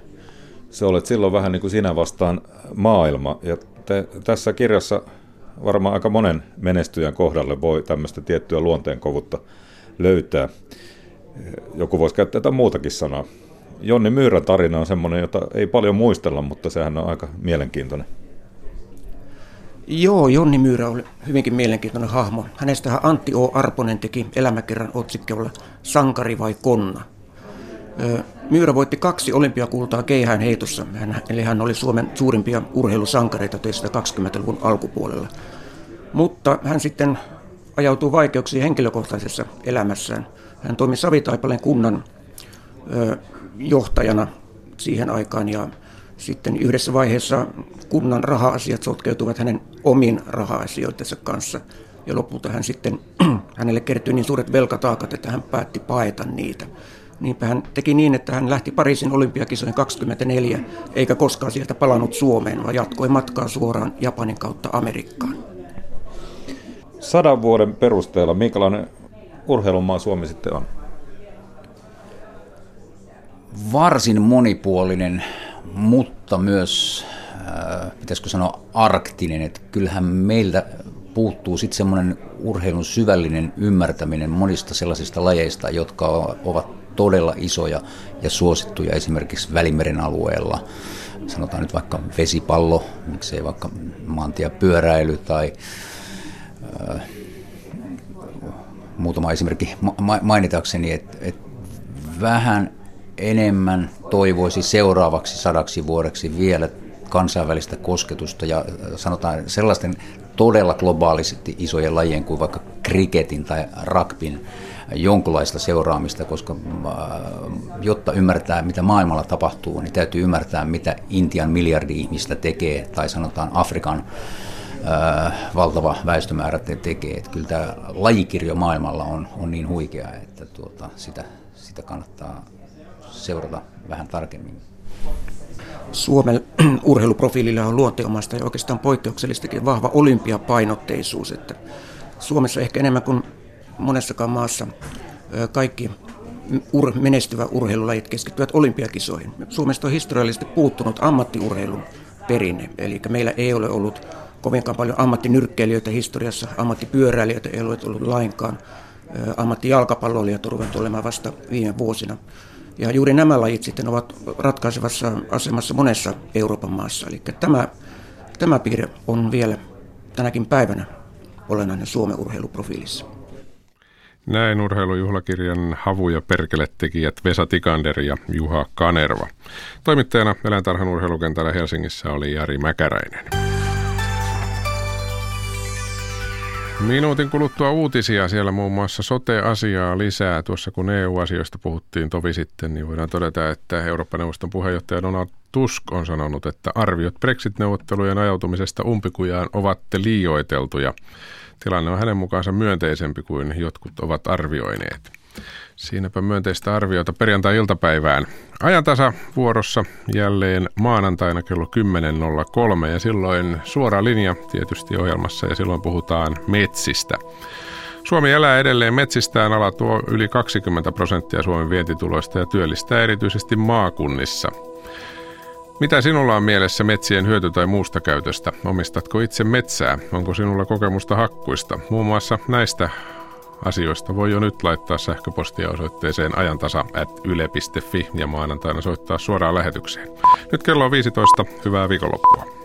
se olet silloin vähän niin kuin sinä vastaan maailma. Ja te, tässä kirjassa varmaan aika monen menestyjän kohdalle voi tämmöistä tiettyä luonteenkovutta löytää. Joku voisi käyttää jotain muutakin sanaa. Jonni Myyrän tarina on semmoinen, jota ei paljon muistella, mutta sehän on aika mielenkiintoinen. Joo, Jonni Myyrä oli hyvinkin mielenkiintoinen hahmo. Hänestähän Antti O. Arponen teki elämäkerran otsikkeella Sankari vai konna – Myyrä voitti kaksi olympiakultaa keihään heitossa, eli hän oli Suomen suurimpia urheilusankareita 1920-luvun alkupuolella. Mutta hän sitten ajautuu vaikeuksiin henkilökohtaisessa elämässään. Hän toimi Savitaipaleen kunnan ö, johtajana siihen aikaan ja sitten yhdessä vaiheessa kunnan raha-asiat sotkeutuvat hänen omiin raha-asioitensa kanssa. Ja lopulta hän sitten, hänelle kertyi niin suuret velkataakat, että hän päätti paeta niitä. Niinpä hän teki niin, että hän lähti Pariisin olympiakisojen 24, eikä koskaan sieltä palannut Suomeen, vaan jatkoi matkaa suoraan Japanin kautta Amerikkaan. Sadan vuoden perusteella, minkälainen urheilumaa Suomi sitten on? Varsin monipuolinen, mutta myös, äh, pitäisikö sanoa, arktinen. Että kyllähän meiltä puuttuu sitten semmoinen urheilun syvällinen ymmärtäminen monista sellaisista lajeista, jotka ovat todella isoja ja suosittuja esimerkiksi Välimeren alueella. sanotaan nyt vaikka vesipallo, miksei vaikka maantiepyöräily tai äh, muutama esimerkki ma- mainitakseni, että et vähän enemmän toivoisi seuraavaksi sadaksi vuodeksi vielä kansainvälistä kosketusta ja sanotaan sellaisten todella globaalisesti isojen lajien kuin vaikka kriketin tai rakpin jonkunlaista seuraamista, koska jotta ymmärtää, mitä maailmalla tapahtuu, niin täytyy ymmärtää, mitä Intian miljardi ihmistä tekee, tai sanotaan Afrikan valtava väestömäärä tekee. Että kyllä tämä lajikirjo maailmalla on, on niin huikea, että tuota, sitä, sitä kannattaa seurata vähän tarkemmin. Suomen urheiluprofiililla on luonteomasta ja oikeastaan poikkeuksellistakin vahva olympiapainotteisuus. Että Suomessa ehkä enemmän kuin monessakaan maassa kaikki ur- menestyvä urheilulajit keskittyvät olympiakisoihin. Suomesta on historiallisesti puuttunut ammattiurheilun perinne, eli meillä ei ole ollut kovinkaan paljon ammattinyrkkeilijöitä historiassa, ammattipyöräilijöitä ei ole ollut lainkaan, ammattijalkapalloilijat ruvennut olemaan vasta viime vuosina. Ja juuri nämä lajit sitten ovat ratkaisevassa asemassa monessa Euroopan maassa. Eli tämä, tämä piirre on vielä tänäkin päivänä olennainen Suomen urheiluprofiilissa. Näin urheilujuhlakirjan havu- ja perkeletekijät Vesa Tikander ja Juha Kanerva. Toimittajana eläintarhan urheilukentällä Helsingissä oli Jari Mäkäräinen. Minuutin kuluttua uutisia siellä muun muassa sote-asiaa lisää. Tuossa kun EU-asioista puhuttiin tovi sitten, niin voidaan todeta, että Euroopan neuvoston puheenjohtaja Donald Tusk on sanonut, että arviot Brexit-neuvottelujen ajautumisesta umpikujaan ovat liioiteltuja. Tilanne on hänen mukaansa myönteisempi kuin jotkut ovat arvioineet. Siinäpä myönteistä arviota perjantai-iltapäivään. Ajantasa vuorossa jälleen maanantaina kello 10.03 ja silloin suora linja tietysti ohjelmassa ja silloin puhutaan metsistä. Suomi elää edelleen metsistään, ala tuo yli 20 prosenttia Suomen vientituloista ja työllistää erityisesti maakunnissa – mitä sinulla on mielessä metsien hyöty- tai muusta käytöstä? Omistatko itse metsää? Onko sinulla kokemusta hakkuista? Muun muassa näistä asioista voi jo nyt laittaa sähköpostia osoitteeseen ajantasa.yle.fi ja maanantaina soittaa suoraan lähetykseen. Nyt kello on 15. Hyvää viikonloppua.